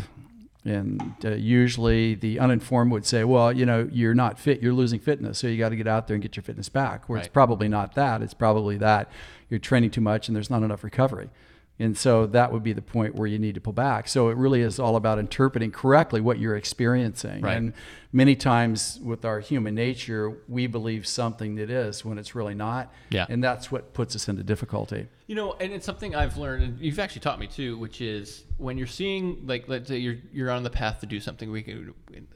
And uh, usually, the uninformed would say, "Well, you know, you're not fit. You're losing fitness, so you got to get out there and get your fitness back." Where it's probably not that. It's probably that you're training too much and there's not enough recovery. And so that would be the point where you need to pull back. So it really is all about interpreting correctly what you're experiencing. Right. And many times with our human nature, we believe something that is when it's really not. Yeah. And that's what puts us into difficulty. You know, and it's something I've learned, and you've actually taught me too, which is when you're seeing, like, let's say you're you're on the path to do something, we can.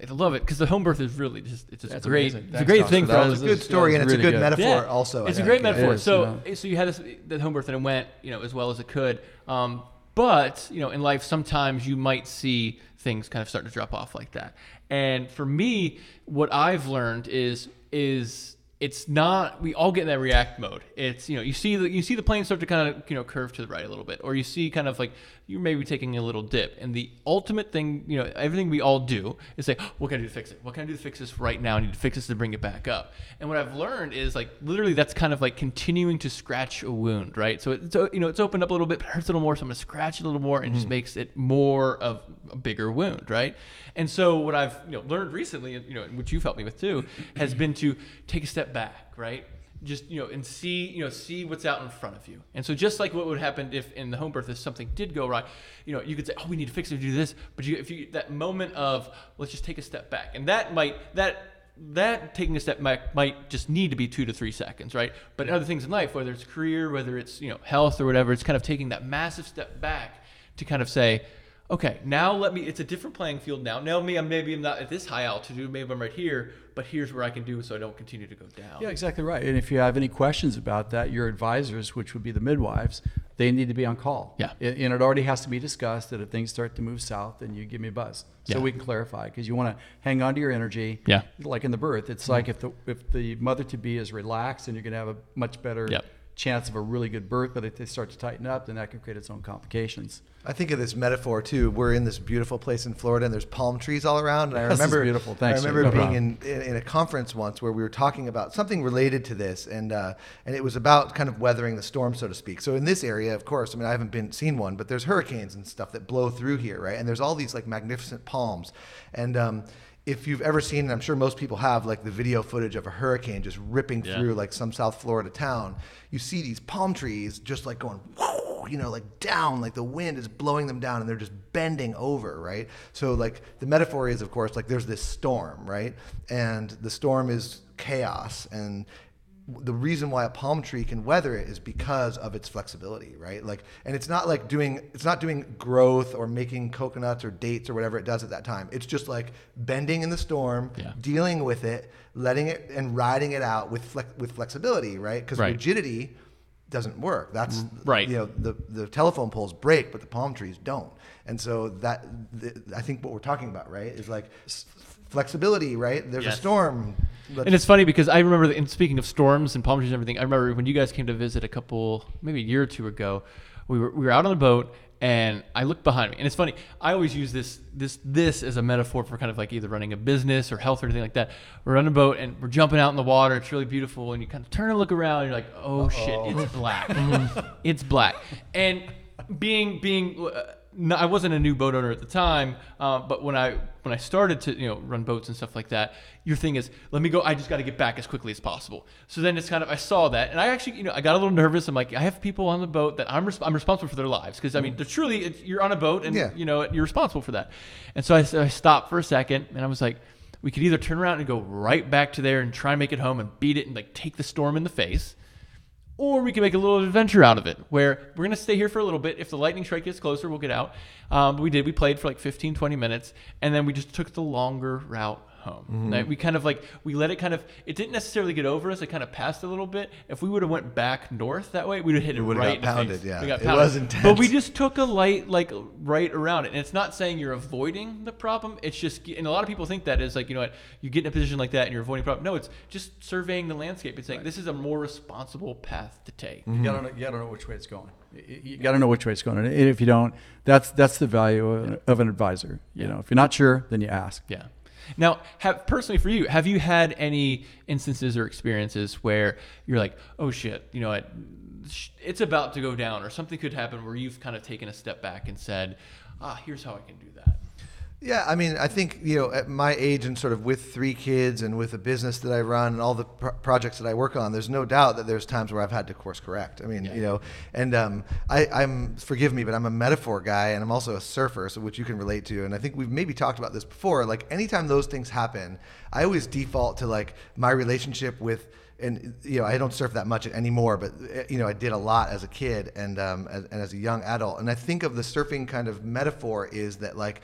I love it because the home birth is really just it's just great. amazing. It's a great Josh, thing for for that. all it's a good story and it's a good good. metaphor. Also, it's I a great metaphor. is, so, so you had this, the home birth and it went, you know, as well as it could. Um, but you know, in life, sometimes you might see things kind of start to drop off like that. And for me, what I've learned is is it's not we all get in that react mode. It's you know you see the you see the plane start to kind of you know curve to the right a little bit, or you see kind of like you're maybe taking a little dip. And the ultimate thing, you know, everything we all do is say, what can I do to fix it? What can I do to fix this right now? I need to fix this to bring it back up. And what I've learned is like literally that's kind of like continuing to scratch a wound, right? So it's you know it's opened up a little bit, but hurts a little more. So I'm gonna scratch it a little more, and just mm-hmm. makes it more of a bigger wound, right? And so what I've you know learned recently, and you know, which you've helped me with too, has been to take a step back, right? Just you know, and see you know see what's out in front of you. And so just like what would happen if in the home birth if something did go wrong you know, you could say, oh, we need to fix it, do this. But you, if you that moment of let's just take a step back, and that might that that taking a step back might just need to be two to three seconds, right? But other things in life, whether it's career, whether it's you know health or whatever, it's kind of taking that massive step back to kind of say, okay, now let me. It's a different playing field now. Now me, I'm maybe I'm not at this high altitude. Maybe I'm right here, but here's where I can do so I don't continue to go down. Yeah, exactly right. And if you have any questions about that, your advisors, which would be the midwives, they need to be on call. Yeah. And it already has to be discussed that if things start to move south, then you give me a buzz so Yeah. we can clarify because you want to hang on to your energy. Yeah. Like in the birth, it's mm-hmm. like if the if the mother to be is relaxed, and you're going to have a much better Yep. chance of a really good birth. But if they start to tighten up, then that can create its own complications. I think of this metaphor too. We're in this beautiful place in Florida, and there's palm trees all around. And I This is remember, beautiful. Thanks, I remember No being in, in, in a conference once where we were talking about something related to this, and uh, and it was about kind of weathering the storm, so to speak. So in this area, of course, I mean, I haven't been seen one, but there's hurricanes and stuff that blow through here, right? And there's all these like magnificent palms, and um, if you've ever seen, and I'm sure most people have, like the video footage of a hurricane just ripping Yeah. through like some South Florida town, you see these palm trees just like going, you know, like down, like the wind is blowing them down and they're just bending over, right? So, like, the metaphor is, of course, like there's this storm, right? And the storm is chaos. And the reason why a palm tree can weather it is because of its flexibility, right? Like, and it's not like doing, it's not doing growth or making coconuts or dates or whatever it does at that time. It's just like bending in the storm, Yeah. dealing with it, letting it and riding it out with flex, with flexibility, right? Because Right. rigidity doesn't work. That's Right. You know, the the telephone poles break, but the palm trees don't. And so that the, I think what we're talking about, right, is like flexibility, right? There's Yes. a storm. Let's- And it's funny because I remember, in speaking of storms and palm trees and everything, I remember when you guys came to visit a couple, maybe a year or two ago, we were, we were out on the boat and I looked behind me. And it's funny, I always use this this this as a metaphor for kind of like either running a business or health or anything like that. We're on a boat and we're jumping out in the water. It's really beautiful. And you kind of turn and look around and you're like, oh shit, it's black. it's black. And being, being, uh, no, I wasn't a new boat owner at the time, uh, but when I when I started to you know run boats and stuff like that, your thing is let me go. I just got to get back as quickly as possible. So then it's kind of I saw that, and I actually you know I got a little nervous. I'm like I have people on the boat that I'm res- I'm responsible for their lives because I mean they're truly it's, you're on a boat and Yeah. you know you're responsible for that. And so I, I stopped for a second and I was like, we could either turn around and go right back to there and try and make it home and beat it and like take the storm in the face or we can make a little adventure out of it where we're going to stay here for a little bit. If the lightning strike gets closer we'll get out. Um, we did. We played for like 15 20 minutes and then we just took the longer route home mm-hmm. Like, we kind of like we let it kind of it didn't necessarily get over us it kind of passed a little bit if we would have went back north that way we would have hit it would've right got pounded, face. yeah. we got It pounded. was but we just took a light like right around it and it's not saying you're avoiding the problem it's just and a lot of people think that is like you know what you get in a position like that and you're avoiding problem no it's just surveying the landscape it's saying this is a more responsible path to take mm-hmm. You gotta know, you gotta know which way it's going. You- You gotta know which way it's going, and if you don't, that's that's the value of an, of an advisor. You know, if you're not sure, then you ask. Yeah. Now, have personally for you, have you had any instances or experiences where you're like, oh shit, you know, it's about to go down, or something could happen where you've kind of taken a step back and said, ah, here's how I can do that. Yeah, I mean, I think you know, at my age and sort of with three kids and with a business that I run and all the pro- projects that I work on, there's no doubt that there's times where I've had to course correct. I mean, Yeah. you know, and um, I, I'm forgive me, but I'm a metaphor guy and I'm also a surfer, so which you can relate to. And I think we've maybe talked about this before. Like anytime those things happen, I always default to like my relationship with and you know I don't surf that much anymore, but uh, you know I did a lot as a kid and um, as, and as a young adult. And I think of the surfing kind of metaphor is that like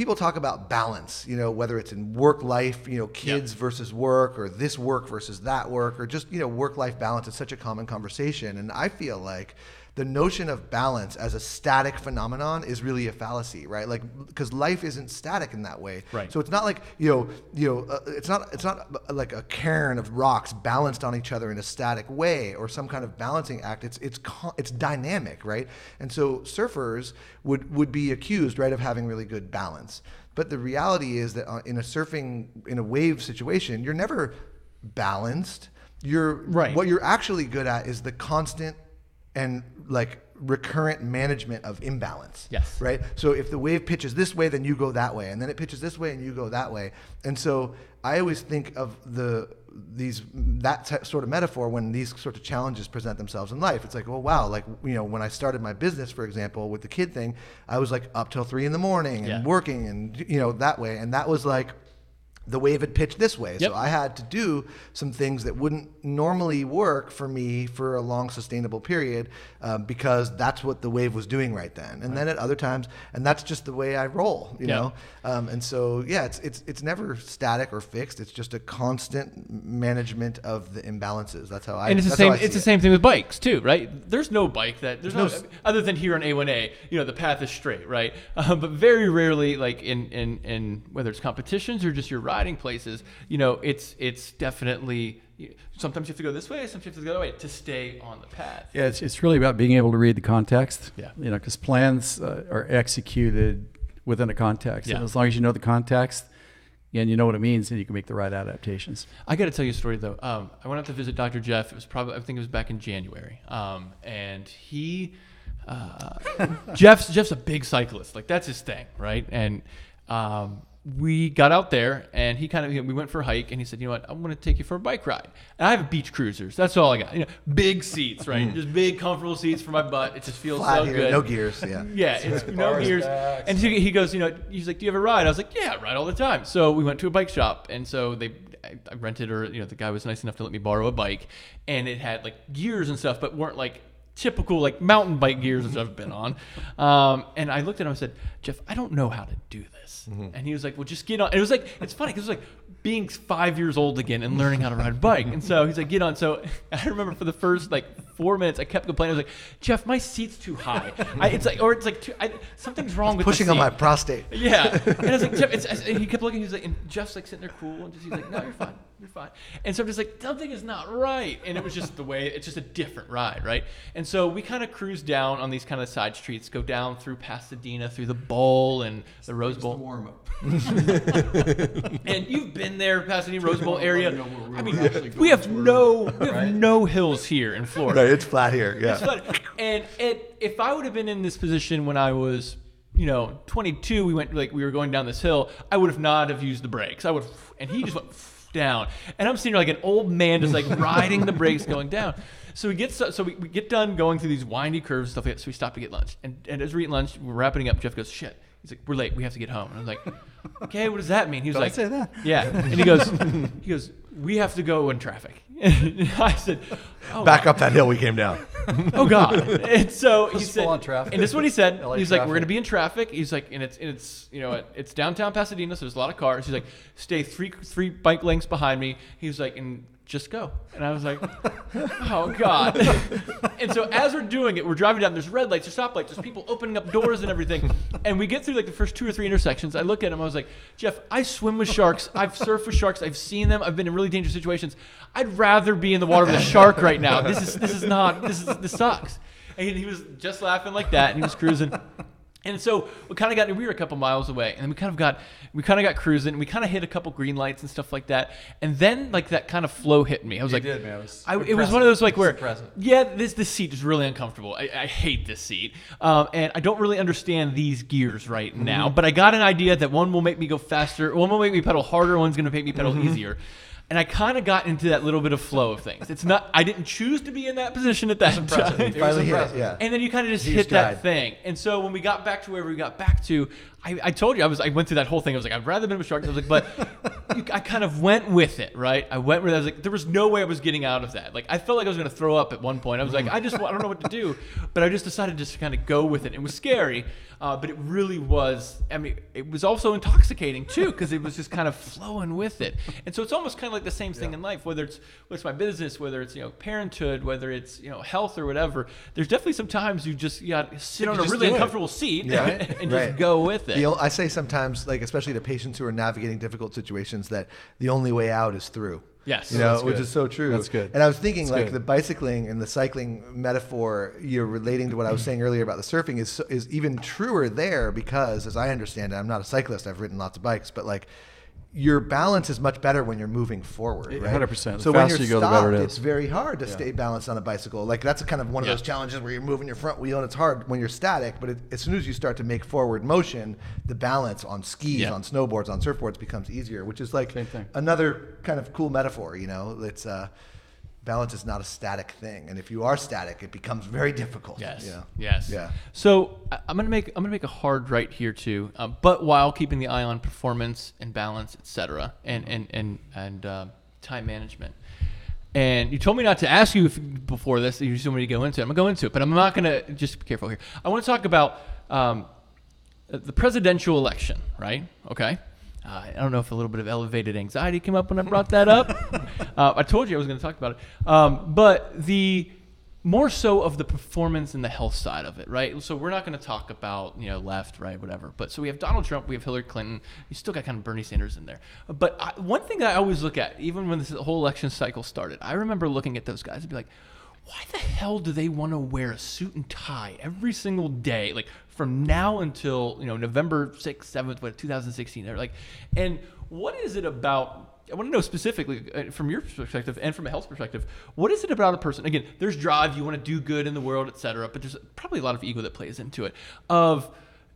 people talk about balance, you know, whether it's in work life, you know, kids versus work or this work versus that work or just, you know, work life balance is such a common conversation. And I feel like the notion of balance as a static phenomenon is really a fallacy, right? Like because life isn't static in that way. Right. So it's not like, you know, you know, uh, it's not it's not like a cairn of rocks balanced on each other in a static way or some kind of balancing act. It's it's it's dynamic, right? And so surfers would would be accused, right, of having really good balance. But the reality is that uh, in a surfing in a wave situation, you're never balanced. You're Right. What you're actually good at is the constant and like recurrent management of imbalance. Yes. Right. So if the wave pitches this way, then you go that way, and then it pitches this way, and you go that way. And so I always think of the these that t- sort of metaphor when these sort of challenges present themselves in life. It's like, well, wow, like you know, when I started my business, for example, with the kid thing, I was like up till three in the morning and Yeah. working, and you know that way, and that was like the wave had pitched this way. Yep. So I had to do some things that wouldn't normally work for me for a long sustainable period um, because that's what the wave was doing right then. And then at other times, and that's just the way I roll, you Yeah. know. Um, and so yeah, it's it's it's never static or fixed. It's just a constant management of the imbalances. That's how I. and it's the same. It's the it. same thing with bikes too, right? There's no bike that there's no, no other than here on A1A. You know, the path is straight, right? Um, but very rarely, like in in in whether it's competitions or just your riding places, you know, it's it's definitely. Sometimes you have to go this way. Sometimes you have to go the other way to stay on the path. Yeah, it's, it's really about being able to read the context. Yeah. You know, because plans uh, are executed within a context. Yeah. And as long as you know the context and you know what it means, then you can make the right adaptations. I got to tell you a story though. Um, I went out to visit Dr. Jeff. It was probably I think it was back in January. Um, and he, uh, Jeff's Jeff's a big cyclist. Like that's his thing, right? And um, we got out there, and he kind of we went for a hike, and he said, "You know what? I'm going to take you for a bike ride." And I have a beach cruisers. That's all I got. You know, big seats, right? Just big, comfortable seats for my butt. It just feels Flat so here, good. no gears. Yeah. Yeah, it's no gears. back. And he, he goes, you know, he's like, "Do you have a ride?" I was like, "Yeah, I ride all the time." So we went to a bike shop, and so they, I, I rented, or you know, the guy was nice enough to let me borrow a bike, and it had like gears and stuff, but weren't like typical like mountain bike gears which I've been on. Um, and I looked at him and said, "Jeff, I don't know how to do this." And he was like, "Well, just get on." And it was like it's funny because it was like being five years old again and learning how to ride a bike. And so he's like, "Get on." So I remember for the first like four minutes, I kept complaining. I was like, "Jeff, my seat's too high." I, it's like, or it's like, too, I, something's wrong with Pushing the on my prostate. Yeah, and I was like, Jeff, it's, and he kept looking. He's like, and Jeff's like sitting there cool, and just he's like, no, you're fine, you're fine. And so I'm just like, something is not right, and it was just the way. It's just a different ride, right? And so we kind of cruise down on these kind of side streets, go down through Pasadena, through the Bowl and the Rose Bowl. warm up. And you've been there, Pasadena Rose Bowl area. we I mean, we have no, we have right? no hills here in Florida. No, it's flat here. Yeah. It's fun. And it, if I would have been in this position when I was, you know, 22, we went like we were going down this hill, I would have not have used the brakes. I would, have, and he just went down, and I'm sitting there like an old man, just like riding the brakes going down. So we get so, so we, we get done going through these windy curves and stuff like that. So we stop to get lunch, and, and as we're eating lunch, we're wrapping up. Jeff goes, "Shit." He's like, "We're late. We have to get home." And I was like, "Okay, what does that mean?" He was Did I like, say that? Yeah." And he goes, "He goes, we have to go in traffic." And I said, oh, Back up that hill we came down. oh god and so he Just said full on traffic. and this is what he said LA he's like we're traffic. gonna be in traffic he's like and it's and it's you know it's downtown pasadena so there's a lot of cars he's like stay three three bike lengths behind me he was like and just go. And i was like oh god. And so as we're doing it we're driving down there's red lights there's stoplights there's people opening up doors and everything. And we get through like the first two or three intersections. I look at him i was like jeff i swim with sharks. I've surfed with sharks. I've seen them. I've been in really dangerous situations. I'd rather be in the water with a shark right now. This is this is not this is this sucks. And he was just laughing like that and he was cruising and so we kind of got we were a couple miles away and we kind of got we kind of got cruising we kind of hit a couple green lights and stuff like that and then like that kind of flow hit me i was You like did, man. It was I, it was one of those like where impressive. yeah this this seat is really uncomfortable i, I hate this seat um, and i don't really understand these gears right Mm-hmm. now but i got an idea that one will make me go faster one will make me pedal harder one's going to make me pedal Mm-hmm. easier and I kind of got into that little bit of flow of things. It's not. I didn't choose to be in that position at that impressive. time. It was Finally hit it. impressive. Yeah. And then you kind of just Huge hit that thing. And so when we got back to where we got back to, I, I told you I was I went through that whole thing. I was like, I'd rather been with sharks. I was like, but you, I kind of went with it, right? I went with it. I was like, there was no way I was getting out of that. Like I felt like I was going to throw up at one point. I was like, I just I don't know what to do, but I just decided just to kind of go with it. It was scary, uh, but it really was. I mean, it was also intoxicating too because it was just kind of flowing with it. And so it's almost kind of like the same thing in life, whether it's whether it's my business, whether it's you know parenthood, whether it's you know health or whatever. There's definitely some times you just you got to sit on a really it. uncomfortable seat Yeah. and just Right. go with it. The o- I say sometimes, like especially to patients who are navigating difficult situations, that the only way out is through. Yes. you know, which good. is so true. That's good. And I was thinking, That's like good. the bicycling and the cycling metaphor, you're relating to what I was saying earlier about the surfing is is even truer there because, as I understand it, I'm not a cyclist. I've ridden lots of bikes, but like. Your balance is much better when you're moving forward. Yeah, Right? 100%. The So when faster you're you go, the stopped, better it it's very hard to stay balanced on a bicycle. Like that's a kind of one of Yeah. those challenges where you're moving your front wheel and it's hard when you're static. But it, as soon as you start to make forward motion, the balance on skis, Yeah. on snowboards, on surfboards becomes easier. Which is like another kind of cool metaphor. You know, it's uh, balance is not a static thing, and if you are static, it becomes very difficult. Yes. you know? Yes. Yeah. So I- I'm gonna make I'm gonna make a hard right here too, uh, but while keeping the eye on performance and balance, etc., and and and and uh, time management. And you told me not to ask you if, before this. You just want me to go into it. I'm gonna go into it, but I'm not gonna just be careful here. I want to talk about um, the presidential election, right? Okay. Uh, I don't know if a little bit of elevated anxiety came up when I brought that up. uh, I told you I was going to talk about it. Um, but the more so of the performance and the health side of it, right? So we're not going to talk about you know left, right, whatever. But so we have Donald Trump, we have Hillary Clinton. You still got kind of Bernie Sanders in there. But I, one thing that I always look at, even when this whole election cycle started, I remember looking at those guys and be like, why the hell do they want to wear a suit and tie every single day like from now until you know november 6th 7th what 2016 they're like and what is it about i want to know specifically uh, from your perspective and from a health perspective what is it about a person again there's drive you want to do good in the world etc but there's probably a lot of ego that plays into it of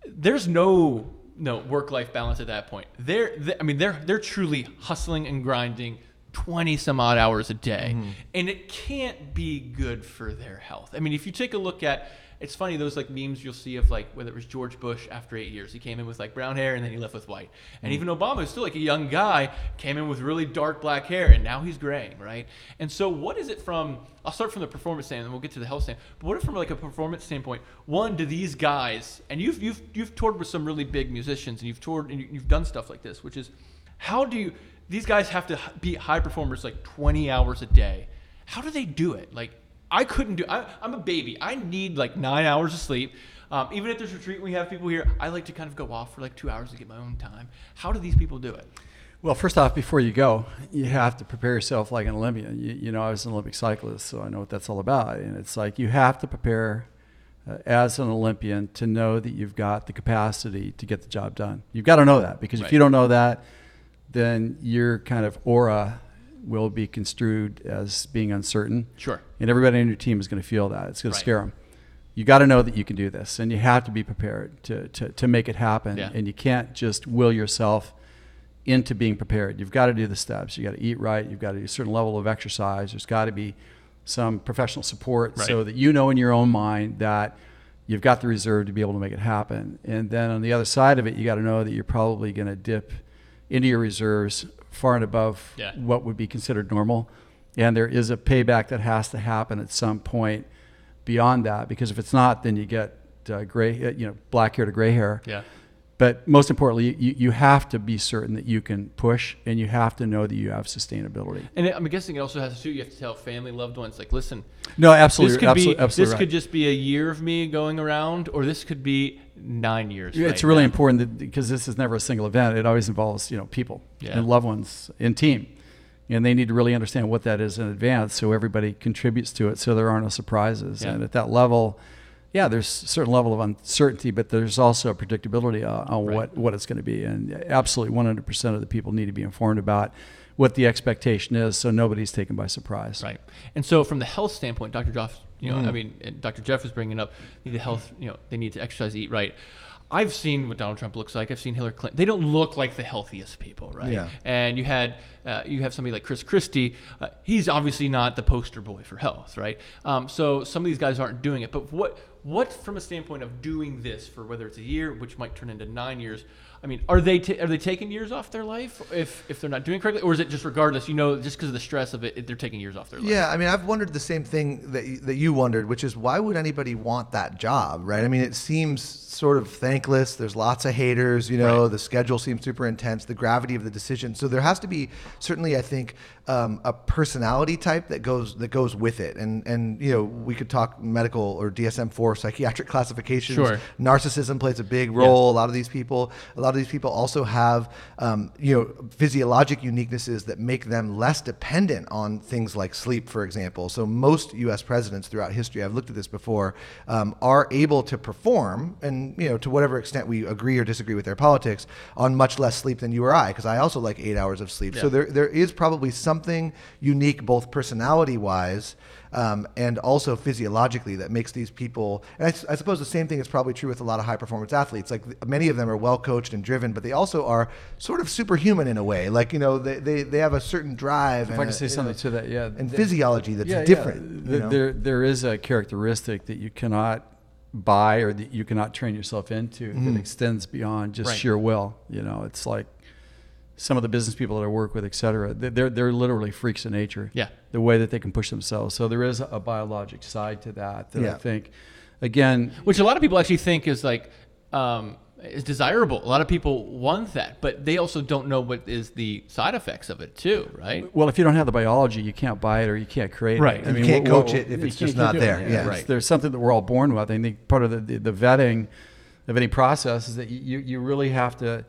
there's no no work life balance at that point. They're they, i mean they're they're truly hustling and grinding 20 some odd hours a day mm-hmm. and it can't be good for their health. I mean if you take a look at it's funny those like memes you'll see of like whether it was george bush after eight years he came in with like brown hair and then he left with white. And mm-hmm. even obama who's still like a young guy came in with really dark black hair and now he's graying right? And so what is it from i'll start from the performance standpoint and then we'll get to the health standpoint but what if from like a performance standpoint one do these guys and you've you've you've toured with some really big musicians and you've toured and you've done stuff like this which is how do you these guys have to be high performers like 20 hours a day how do they do it like i couldn't do I, i'm a baby i need like nine hours of sleep um, even at this retreat we have people here i like to kind of go off for like two hours to get my own time how do these people do it Well, first off, before you go, you have to prepare yourself like an Olympian. You, you know, I was an Olympic cyclist, so I know what that's all about. And it's like you have to prepare uh, as an Olympian to know that you've got the capacity to get the job done. You've got to know that because Right. if you don't know that, then your kind of aura will be construed as being uncertain. Sure. And everybody on your team is going to feel that. It's going Right. to scare them. You got to know that you can do this, and you have to be prepared to, to, to make it happen. Yeah. And you can't just will yourself into being prepared. You've got to do the steps. You got to eat right. You've got to do a certain level of exercise. There's got to be some professional support so that you know in your own mind that you've got the reserve to be able to make it happen. And then on the other side of it, you got to know that you're probably going to dip into your reserves far and above Yeah. what would be considered normal. And there is a payback that has to happen at some point beyond that because if it's not, then you get uh, gray, uh, you know, black hair to gray hair. yeah But most importantly, you, you have to be certain that you can push and you have to know that you have sustainability. and i'm guessing it also has to do you have to tell family loved ones like listen No, absolutely. this could absolutely, be absolutely this right. could just be a year of me going around or this could be nine years it's right really now. important that, because this is never a single event. It always involves you know people Yeah. and loved ones and team, and they need to really understand what that is in advance, so everybody contributes to it, so there are no surprises. Yeah. And at that level, yeah, there's a certain level of uncertainty, but there's also a predictability uh, on Right. what what it's going to be, and absolutely 100% of the people need to be informed about what the expectation is, so nobody's taken by surprise. Right. And so from the health standpoint, Dr. Jeff, you know, I Mm. mean, and Dr. Jeff was bringing up the health, you know, they need to exercise, eat right. I've seen what Donald Trump looks like. I've seen Hillary Clinton. They don't look like the healthiest people, right? Yeah. And you had uh, you have somebody like Chris Christie. Uh, he's obviously not the poster boy for health, right? Um, so some of these guys aren't doing it. But what what from a standpoint of doing this for whether it's a year, which might turn into nine years? I mean, are they ta- are they taking years off their life if if they're not doing correctly, or is it just regardless? You know, just because of the stress of it, they're taking years off their life. Yeah, I mean, I've wondered the same thing that you, that you wondered, which is why would anybody want that job, right? I mean, it seems sort of thankless. There's lots of haters, you know. Right. The schedule seems super intense. The gravity of the decision. So there has to be certainly, I think, um, a personality type that goes that goes with it. And and you know, we could talk medical or DSM-4 psychiatric classifications. Sure. Narcissism plays a big role. A lot of these people, a lot of these people also have, um, you know, physiologic uniquenesses that make them less dependent on things like sleep, for example. So most U.S. presidents throughout history, I've looked at this before, um, are able to perform, and you know, to whatever extent we agree or disagree with their politics, on much less sleep than you or I, because I also like eight hours of sleep. So there, there is probably something unique, both personality-wise um, and also physiologically that makes these people. And I, I suppose the same thing is probably true with a lot of high performance athletes. Like many of them are well coached and driven, but they also are sort of superhuman in a way. Like you know, they they, they have a certain drive. If and I can a- say you know, something to that, yeah. and th- physiology that's yeah, yeah. different. You know? There, there is a characteristic that you cannot buy or that you cannot train yourself into Mm-hmm. that extends beyond just Right. sheer will. You know, it's like some of the business people that I work with, et cetera, they- they're, they're literally freaks of nature. Yeah. The way that they can push themselves. So there is a biologic side to that that Yeah. I think, again, which a lot of people actually think is like um, is desirable. A lot of people want that, but they also don't know what is the side effects of it too, right? Well, if you don't have the biology, you can't buy it or you can't create Right. it. And you can't what- coach what- it if it's just not do it. there. Yeah. Right. There's something that we're all born with. I think part of the, the, the vetting of any process is that you, you really have to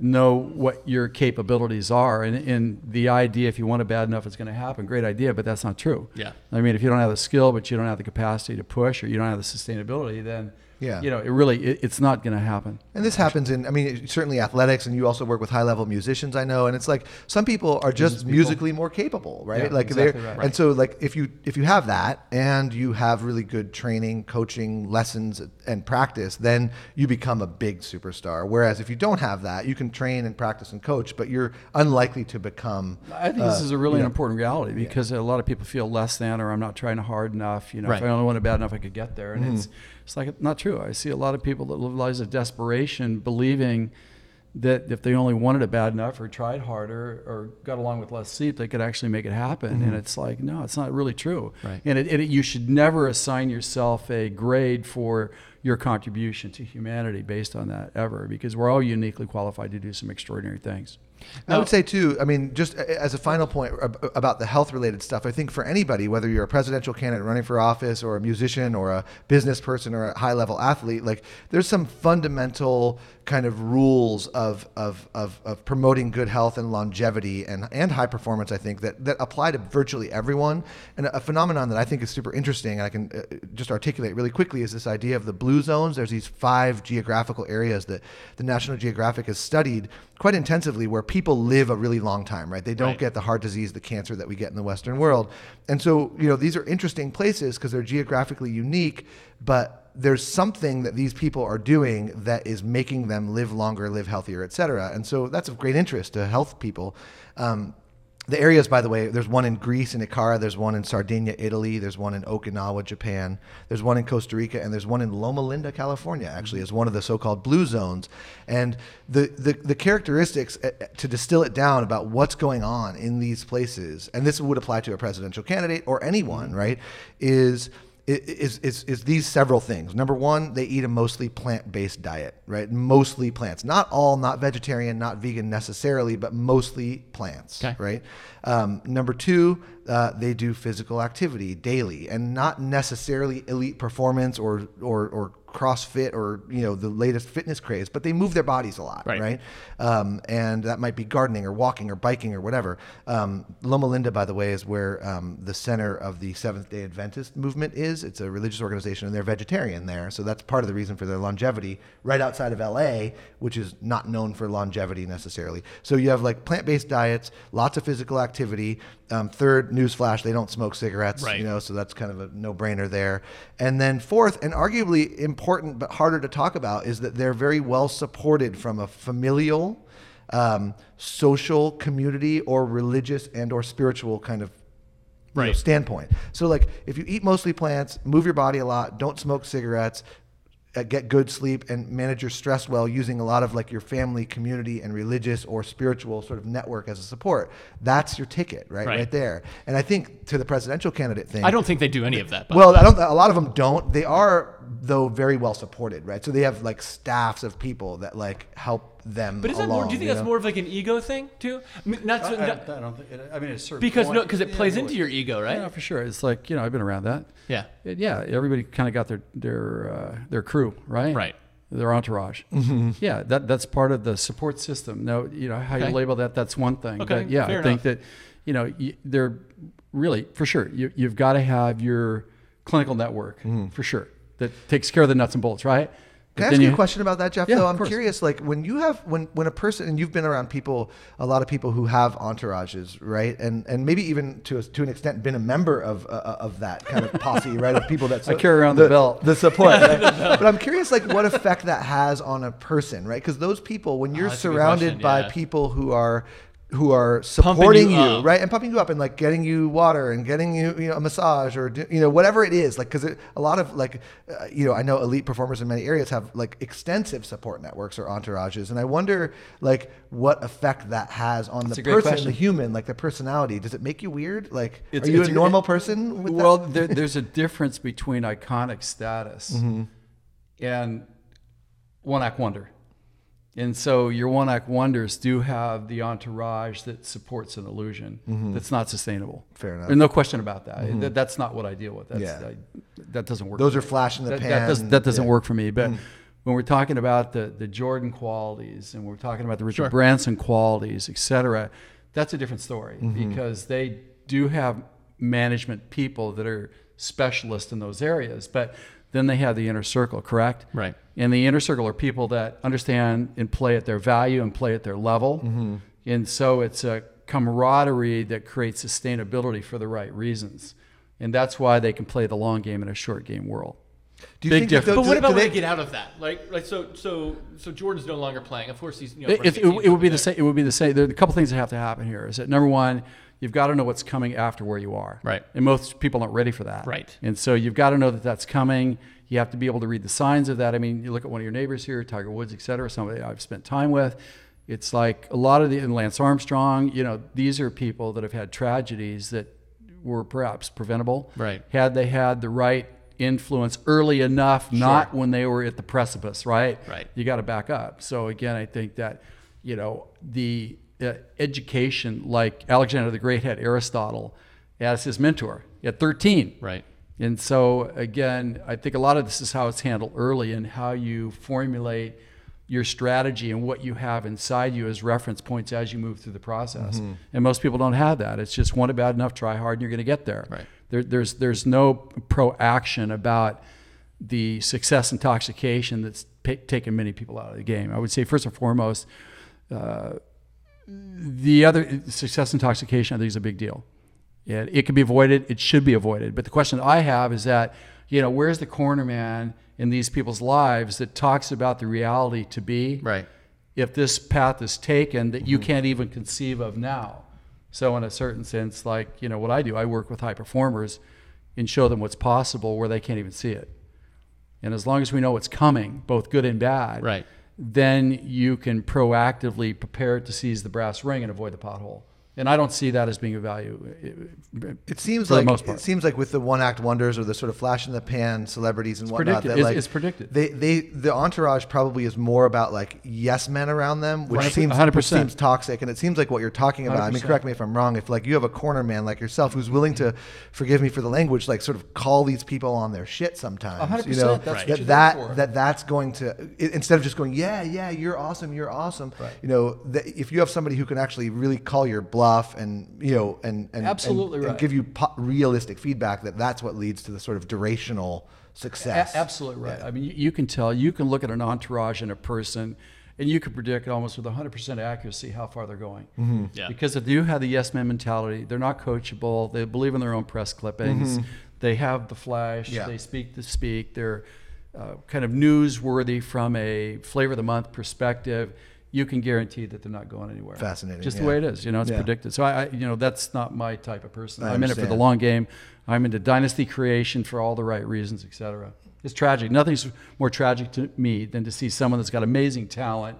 know what your capabilities are. And, and the idea, if you want it bad enough, it's going to happen. Great idea, but that's not true. Yeah. I mean, if you don't have the skill, but you don't have the capacity to push, or you don't have the sustainability, then Yeah. you know, it really it, it's not going to happen. And this happens in, I mean, certainly athletics, and you also work with high level musicians, I know. And it's like some people are just people. musically more capable, right? Yeah, like exactly they're, right. and so like if you if you have that and you have really good training, coaching, lessons, and practice, then you become a big superstar. Whereas if you don't have that, you can train and practice and coach, but you're unlikely to become. I think this uh, is a really you know, important reality because a lot of people feel less than, or I'm not trying hard enough. You know, Right. if I only want wanted bad enough, I could get there. And Mm-hmm. it's it's like not true. I see a lot of people that live lives of desperation, believing that if they only wanted it bad enough, or tried harder, or got along with less sleep, they could actually make it happen. Mm-hmm. And it's like no, it's not really true. Right. And it, it, you should never assign yourself a grade for your contribution to humanity based on that ever, because we're all uniquely qualified to do some extraordinary things. I would say too. I mean, just as a final point about the health-related stuff, I think for anybody, whether you're a presidential candidate running for office, or a musician, or a business person, or a high-level athlete, like there's some fundamental kind of rules of, of, of, of promoting good health and longevity and, and high performance. I think that that apply to virtually everyone. And a phenomenon that I think is super interesting, and I can uh, just articulate really quickly, is this idea of the blue zones. There's these five geographical areas that the National Geographic has studied quite intensively where people live a really long time, right? They don't Right. get the heart disease, the cancer that we get in the Western world. And so, you know, these are interesting places because they're geographically unique, but there's something that these people are doing that is making them live longer, live healthier, et cetera. And so that's of great interest to health people. Um, the areas, by the way, there's one in Greece in Ikaria, there's one in Sardinia, Italy, there's one in Okinawa, Japan, there's one in Costa Rica, and there's one in Loma Linda, California, actually, as one of the so-called blue zones. And the, the, the characteristics, uh, uh, to distill it down about what's going on in these places, and this would apply to a presidential candidate or anyone, right, is is, is, is these several things. Number one, they eat a mostly plant based diet, right? Mostly plants. Not all, not vegetarian, not vegan necessarily, but mostly plants, Okay. right? Um, number two, uh, they do physical activity daily and not necessarily elite performance or, or, or CrossFit or you know the latest fitness craze, but they move their bodies a lot, Right. right? Um, and that might be gardening or walking or biking or whatever. Um, Loma Linda, by the way, is where um, the center of the Seventh Day Adventist movement is. It's a religious organization, and they're vegetarian there, so that's part of the reason for their longevity. Right outside of LA, which is not known for longevity necessarily. So you have like plant-based diets, lots of physical activity. Um, third, newsflash: they don't smoke cigarettes. Right. You know, so that's kind of a no-brainer there. And then fourth, and arguably important but harder to talk about, is that they're very well supported from a familial, um, social, community, or religious and or spiritual kind of you know, standpoint. So like if you eat mostly plants, move your body a lot, don't smoke cigarettes, Uh, get good sleep and manage your stress well using a lot of like your family, community and religious or spiritual sort of network as a support. That's your ticket, right? Right. Right, there. And I think to the presidential candidate thing I don't think they do any of that. well, I don't. A lot of them don't. They are though very well supported, right? So they have like staffs of people that like help them. But is that along, more? Do you think that's know? more of like an ego thing too? I mean, not, so, I, I not- don't, I don't think. It, I mean, it's certain because no, because it yeah, plays no, into your ego, right? Yeah, for sure. It's like you know, I've been around that. Yeah. It- yeah, everybody kind of got their their uh, their crew, right? Right. Their entourage. Yeah, that that's part of the support system. Now, you know how Okay. you label that. That's one thing. Okay, But yeah, fair I think enough. that you know you, they're really for sure. You you've got to have your clinical network Mm-hmm. for sure that takes care of the nuts and bolts, right? Can I ask you you- a question about that, Jeff? Yeah, though I'm course. curious. Like when you have when when a person and you've been around people, a lot of people who have entourages, right? And and maybe even to a, to an extent been a member of uh, of that kind of posse, right? Of people that I carry around the belt. the support. right? but I'm curious, like what effect that has on a person, right? Because those people, when you're Ah, that's surrounded question, by yeah. people who are who are supporting you you, right, and pumping you up, and like getting you water and getting you, you know, a massage or you know whatever it is, like because a lot of like, uh, you know, I know elite performers in many areas have like extensive support networks or entourages, and I wonder like what effect that has on That's the person, question. the human, like the personality. Does it make you weird? Like, It's- are you a normal person? With well, there, there's a difference between iconic status Mm-hmm. and one act wonder. And so your one act wonders do have the entourage that supports an illusion that's not sustainable. Mm-hmm. Fair enough. Mm-hmm. There's no question about that. That- That's not what I deal with. That's, Yeah. I, that doesn't work. Those for are me. flash in the that, pan. That, does, that doesn't Yeah. Mm. work for me. But when we're talking about the, the Jordan qualities and we're talking about the Richard Sure. Branson qualities, et cetera, that's a different story Mm-hmm. because they do have management people that are specialists in those areas. But then they have the inner circle, correct? Right. And the inner circle are people that understand and play at their value and play at their level. Mm-hmm. And so it's a camaraderie that creates sustainability for the right reasons. And that's why they can play the long game in a short game world. Do you big think difference. those- But what do about when they- they get out of that? Like, like so, so, so Jordan's no longer playing. Of course, he's you know. It, it, it would be over the same. It would be the same. There are a couple things that have to happen here. Is that number one, you've got to know what's coming after where you are. Right. And most people aren't ready for that. Right. And so you've got to know that that's coming. You have to be able to read the signs of that. I mean, you look at one of your neighbors here, Tiger Woods, et cetera, somebody I've spent time with. It's like a lot of the and Lance Armstrong. You know, these are people that have had tragedies that were perhaps preventable. Right. Had they had the right influence early enough, not when they were at the precipice, right? Right. you got to back up. So again, I think that you know the uh, education, like Alexander the Great had Aristotle as his mentor at 13. Right. And so again, I think a lot of this is how it's handled early and how you formulate your strategy and what you have inside you as reference points as you move through the process. And most people don't have that. It's just want it bad enough, try hard, and you're going to get there. Right. There, there's there's no pro action about the success intoxication that's pa taken many people out of the game. I would say first and foremost, uh, the other success intoxication I think is a big deal. It, it can be avoided. It should be avoided. But the question I have is that, you know, where's the corner man in these people's lives that talks about the reality to be Right. if this path is taken that you mm-hmm. can't even conceive of now? So, in a certain sense, like, you know, what I do, I work with high performers and show them what's possible where they can't even see it. And as long as we know what's coming, both good and bad, Right. Then you can proactively prepare to seize the brass ring and avoid the pothole. And I don't see that as being a value. It seems for the like most part. it seems like with the one act wonders or the sort of flash in the pan celebrities and whatnot, predicted. that It's- like it's predicted. They they the entourage probably is more about like yes men around them, which Right. seems 100%. which seems toxic. And it seems like what you're talking about. I mean, correct me if I'm wrong. If like you have a corner man like yourself who's willing to forgive me for the language, like sort of call these people on their shit sometimes. 100%, You know that's what that that, that that's going to instead of just going yeah yeah you're awesome you're awesome. You know that if you have somebody who can actually really call your bluff and you know and and Absolutely and, and give you po- realistic feedback that that's what leads to the sort of durational success. A- absolutely right. I mean, you, you can tell, you can look at an entourage and a person, and you can predict almost with 100% accuracy how far they're going. Mm-hmm. Yeah. Because if you have the yes man mentality, they're not coachable. They believe in their own press clippings. They have the flash. Mm-hmm. Yeah. They speak to speak. They're uh, kind of newsworthy from a flavor of the month perspective. You can guarantee that they're not going anywhere. Fascinating, Just yeah. the way it is. You know, it's Yeah. predicted. So I, I, you know, that's not my type of person. I I'm in it for the long game. I'm into dynasty creation for all the right reasons, et cetera. It's tragic. Nothing's more tragic to me than to see someone that's got amazing talent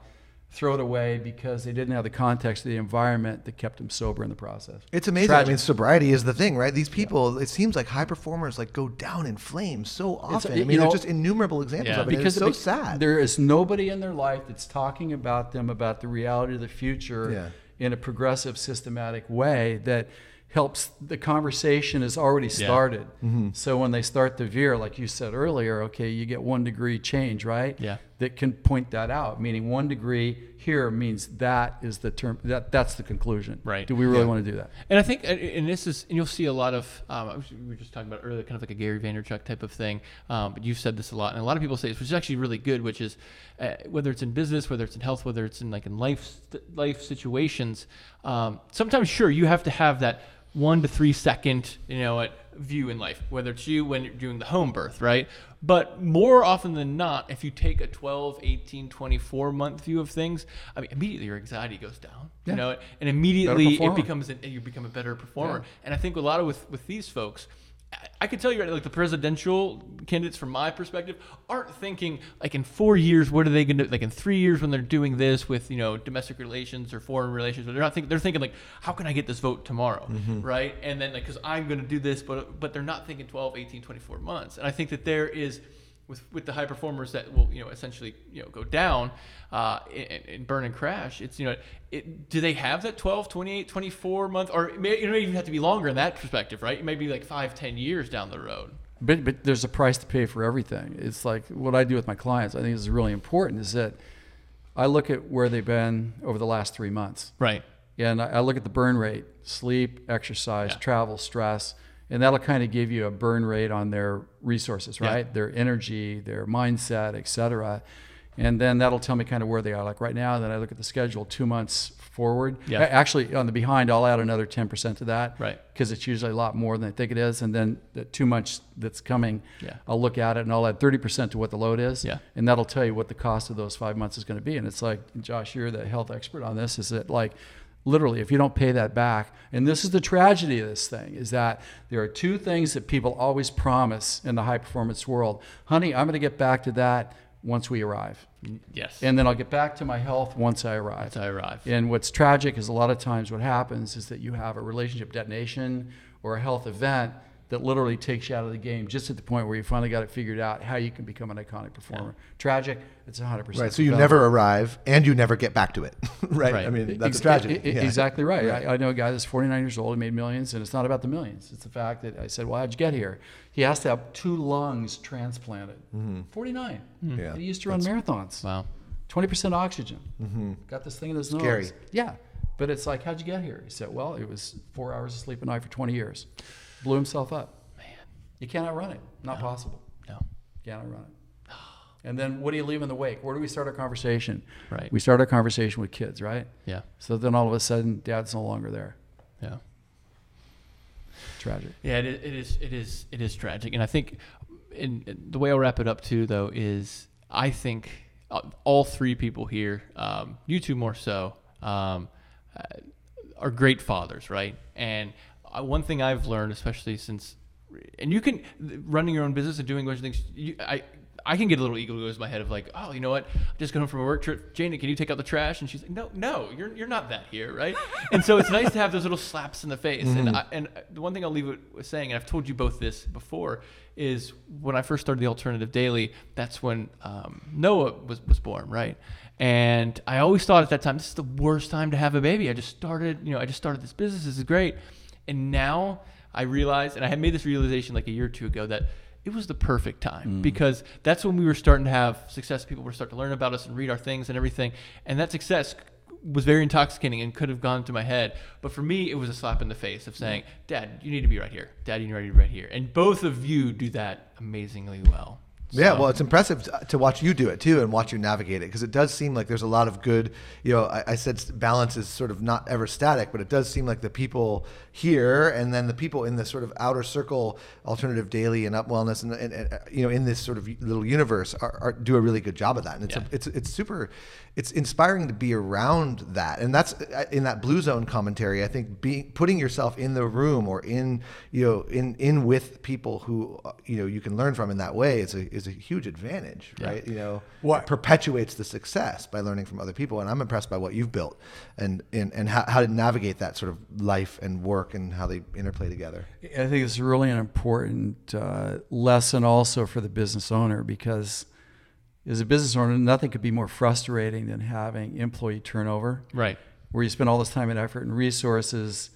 throw it away because they didn't have the context of the environment that kept them sober in the process. It's amazing. Tragic. I mean, sobriety is the thing, right? These people, it seems like high performers like go down in flames so often. I mean, know- there's just innumerable examples Yeah. of it. because it's so it- sad. There is nobody in their life that's talking about them about the reality of the future Yeah. in a progressive, systematic way that helps the conversation is already started. Mm-hmm. So when they start to veer, like you said earlier, okay, you get one degree change, right? Yeah. That can point that out. Meaning, one degree here means that is the term. That that's the conclusion. Right. Do we really Yeah. want to do that? And I think, and- this is, and you'll see a lot of, um, we were just talking about earlier, kind of like a Gary Vaynerchuk type of thing. Um, but you've said this a lot, and a lot of people say this, which is actually really good, which is uh, whether it's in business, whether it's in health, whether it's in like in life life situations. Um, sometimes, sure, you have to have that one to three second, you know, what view in life, whether it's you when you're doing the home birth, right? But more often than not, if you take a 12, 18, 24 month view of things, I mean, immediately your anxiety goes down, Yeah. you know, and immediately it becomes an, you become a better performer. Yeah. And I think a lot of with with these folks, I- could tell you right, like the presidential candidates from my perspective aren't thinking like in four years, what are they going to like in three years when they're doing this with you know domestic relations or foreign relations? They're not thinking they're thinking like how can I get this vote tomorrow, mm-hmm. right? And then like because I'm going to do this, but but they're not thinking 12, 18, 24 months. And I think that there is with with the high performers that will you know essentially you know go down uh, and, and burn and crash it's you know it, do they have that 12 28 24 month or it may, it may even have to be longer in that perspective right it may be like five ten years down the road But, but there's a price to pay for everything. It's like what I do with my clients. I think this is really important is that I look at where they've been over the last three months. right And I I look at the burn rate, sleep, exercise, Yeah. travel, stress, and that'll kind of give you a burn rate on their resources, Yeah. right? Their energy, their mindset, et cetera. And then that'll tell me kind of where they are. Like right now, then I look at the schedule two months forward. Yeah. Actually, on the behind, I'll add another 10% to that. Right. Because it's usually a lot more than I think it is. And then the two months that's coming, Yeah. I'll look at it and I'll add 30% to what the load is. Yeah. And that'll tell you what the cost of those five months is going to be. And it's like, Josh, you're the health expert on this. Is that like, literally, if you don't pay that back, and this is the tragedy of this thing, is that there are two things that people always promise in the high performance world. Honey, I'm going to get back to that once we arrive. yes And then I'll get back to my health once I arrive. once i arrive And what's tragic is a lot of times what happens is that you have a relationship detonation or a health event that literally takes you out of the game just at the point where you finally got it figured out how you can become an iconic performer. Tragic, it's 100%. Right. So you never arrive and you never get back to it. right? Right. I mean, that's Ex- a tragedy. e- Yeah. Exactly right. I, I know a guy that's 49 years old, he made millions, and it's not about the millions. It's the fact that I said, Well, how'd you get here? He has to have two lungs transplanted. 49. Mm-hmm. Yeah. And he used to run marathons. wow 20% oxygen. Got this thing in his nose. Scary. Yeah. But it's like, how'd you get here? He said, well, it was four hours of sleep a night for 20 years. Blew himself up. man You cannot run it. Not possible. no You can't outrun it. And then what do you leave in the wake? Where do we start our conversation? Right. We start our conversation with kids, right? yeah So then all of a sudden, dad's no longer there. yeah Tragic. Yeah, it is, it is. It is. It is tragic, and I think, in, in- the way I'll wrap it up too, though, is I think uh, all three people here, um, you two more so, um, uh, are great fathers, right? And uh, one thing I've learned, especially since, and you can running your own business and doing a bunch of things. You, I I can get a little ego goes in my head of like, oh, you know what? I just got home from a work trip. Janie, can you take out the trash? And she's like, no, no, you're, you're not that here, right? and so it's nice to have those little slaps in the face. And I, and the one thing I'll leave it with saying, and I've told you both this before, is when I first started the Alternative Daily, that's when um, Noah was, was born, right? And I always thought at that time, this is the worst time to have a baby. I just started, you know, I just started this business. This is great. And now I realize, and I had made this realization like a year or two ago that it was the perfect time mm. because that's when we were starting to have success. People were starting to learn about us and read our things and everything. And that success was very intoxicating and could have gone to my head. But for me, it was a slap in the face of saying, mm. Dad, you need to be right here. Dad, you need to be right here. And both of you do that amazingly well. Yeah, So- well, it's impressive to watch you do it too, and watch you navigate it because it does seem like there's a lot of good. You know, I, I said balance is sort of not ever static, but it does seem like the people here and then the people in this sort of outer circle, alternative daily and UpWellness, and, and, and uh, you know, in this sort of little universe, are, are do a really good job of that. And it's Yeah. a, it's it's super, it's inspiring to be around that, and that's uh, in that blue zone commentary. I think being putting yourself in the room or in you know in in with people who uh, you know you can learn from in that way is a is a huge advantage, Yeah. right? You know, What- perpetuates the success by learning from other people, and I'm impressed by what you've built and and and how, how to navigate that sort of life and work and how they interplay together. I think it's really an important uh, lesson also for the business owner because as a business owner, nothing could be more frustrating than having employee turnover. Right. where you spend all this time and effort and resources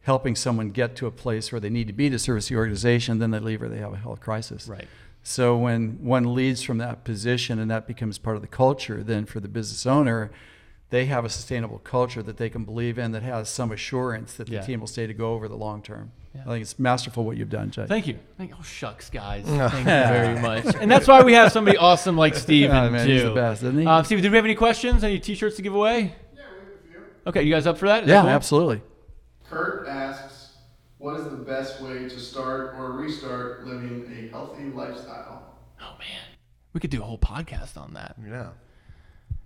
helping someone get to a place where they need to be to service the organization, then they leave or they have a health crisis. Right. So when one leads from that position and that becomes part of the culture, then for the business owner, they have a sustainable culture that they can believe in that has some assurance that the Yeah. team will stay to go over the long term. Yeah. I think it's masterful what you've done, Jay. Thank you. Thank Oh shucks, guys. Thank you very much. And that's why we have somebody awesome like Steve. Yeah, man, too. he's the best, isn't he? Um, Steven, did we have any questions? Any T-shirts to give away? Yeah, we have a few. Okay, you guys up for that? Is yeah, that cool? absolutely. Kurt asks, what is the best way to start or restart living a healthy lifestyle? Oh man, we could do a whole podcast on that. Yeah.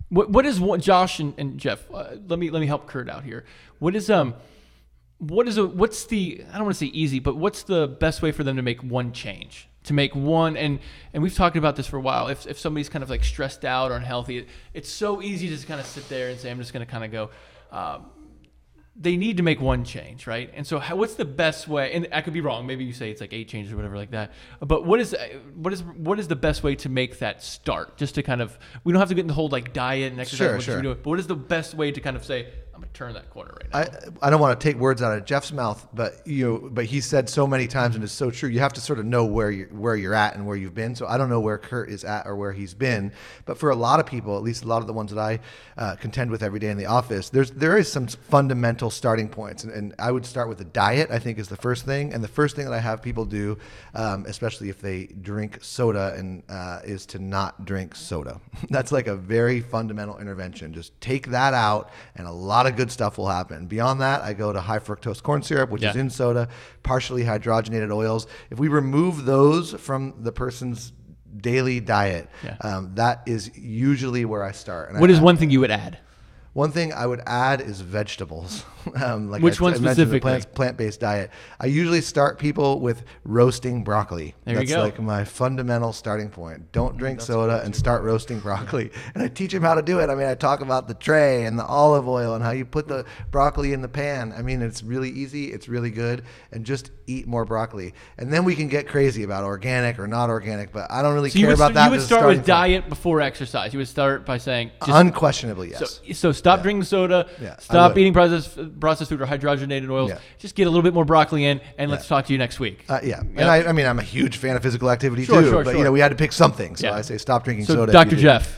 What what is what Josh and, and Jeff? Uh, let me let me help Kurt out here. What is um, what is a what's the I don't want to say easy, but what's the best way for them to make one change? To make one and and we've talked about this for a while. If if somebody's kind of like stressed out or unhealthy, it, it's so easy to just kind of sit there and say I'm just going to kind of go. Um, they need to make one change, right? And so, how, what's the best way? And I could be wrong. Maybe you say it's like eight changes or whatever like that. But what is what is what is the best way to make that start? Just to kind of we don't have to get into the whole like diet and exercise. Sure, what sure. do? But what is the best way to kind of say I'm gonna turn that corner right now? I, I don't want to take words out of Jeff's mouth, but you know, but he said so many times, and it's so true. You have to sort of know where you where you're at and where you've been. So I don't know where Kurt is at or where he's been, but for a lot of people, at least a lot of the ones that I uh, contend with every day in the office, there's there is some fundamental starting points, and, and I would start with the diet. I think is the first thing, and the first thing that I have people do, um, especially if they drink soda, and uh, is to not drink soda. That's like a very fundamental intervention. Just take that out, and a lot of good stuff will happen. Beyond that, I go to high fructose corn syrup, which is in soda, partially hydrogenated oils. If we remove those from the person's daily diet, Yeah. um, that is usually where I start. And what I, is one thing you would add? One thing I would add is vegetables. um, like Which I, one I mentioned, the specifically? plant- plant-based diet. I usually start people with roasting broccoli. There you That's go. like my fundamental starting point. Don't drink soda and start roasting broccoli. And I teach them how to do it. I mean, I talk about the tray and the olive oil and how you put the broccoli in the pan. I mean, it's really easy. It's really good. And just eat more broccoli. And then we can get crazy about organic or not organic. But I don't really So care would, about st- that. you would start with point. diet before exercise. You would start by saying just Unquestionably, yes. So, so stop drinking soda. Yeah, stop eating processed processed food or hydrogenated oils. Yeah. Just get a little bit more broccoli in, and let's talk to you next week. Uh, yeah, and I, I mean, I'm a huge fan of physical activity Sure, too. sure, but sure. you know, we had to pick something, so Yeah. I say stop drinking so, soda. if Dr. Jeff,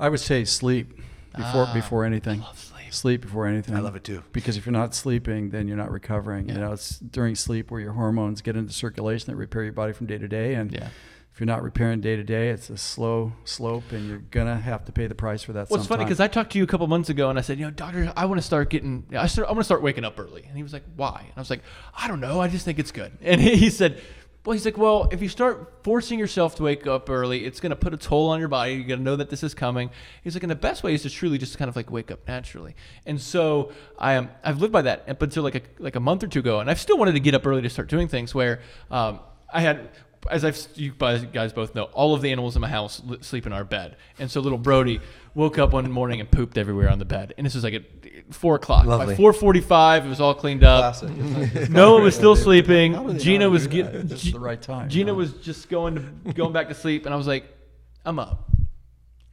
I would say sleep before before anything. Ah, love sleep. Sleep before anything. I love it too. Because if you're not sleeping, then you're not recovering. Yeah. You know, it's during sleep where your hormones get into circulation that repair your body from day to day. And Yeah. If you're not repairing day to day, it's a slow slope, and you're gonna have to pay the price for that. Well, it's funny because I talked to you a couple months ago, and I said, you know, doctor, I want to start getting, I start, I want to start waking up early. And he was like, why? And I was like, I don't know, I just think it's good. And he said, well, he's like, well, if you start forcing yourself to wake up early, it's going to put a toll on your body. You're going to know that this is coming. He's like, and the best way is to truly just kind of like wake up naturally. And so I am, I've lived by that up until like a like a month or two ago, and I've still wanted to get up early to start doing things. Where um, I had as I've you guys both know, all of the animals in my house sleep in our bed, and so little Brody woke up one morning and pooped everywhere on the bed, and this was like at four o'clock. Lovely. By four forty-five, it was all cleaned up. Noah was still sleeping. Gina was get getting. the right time. Gina you was just going to going back to sleep, and I was like, I'm up.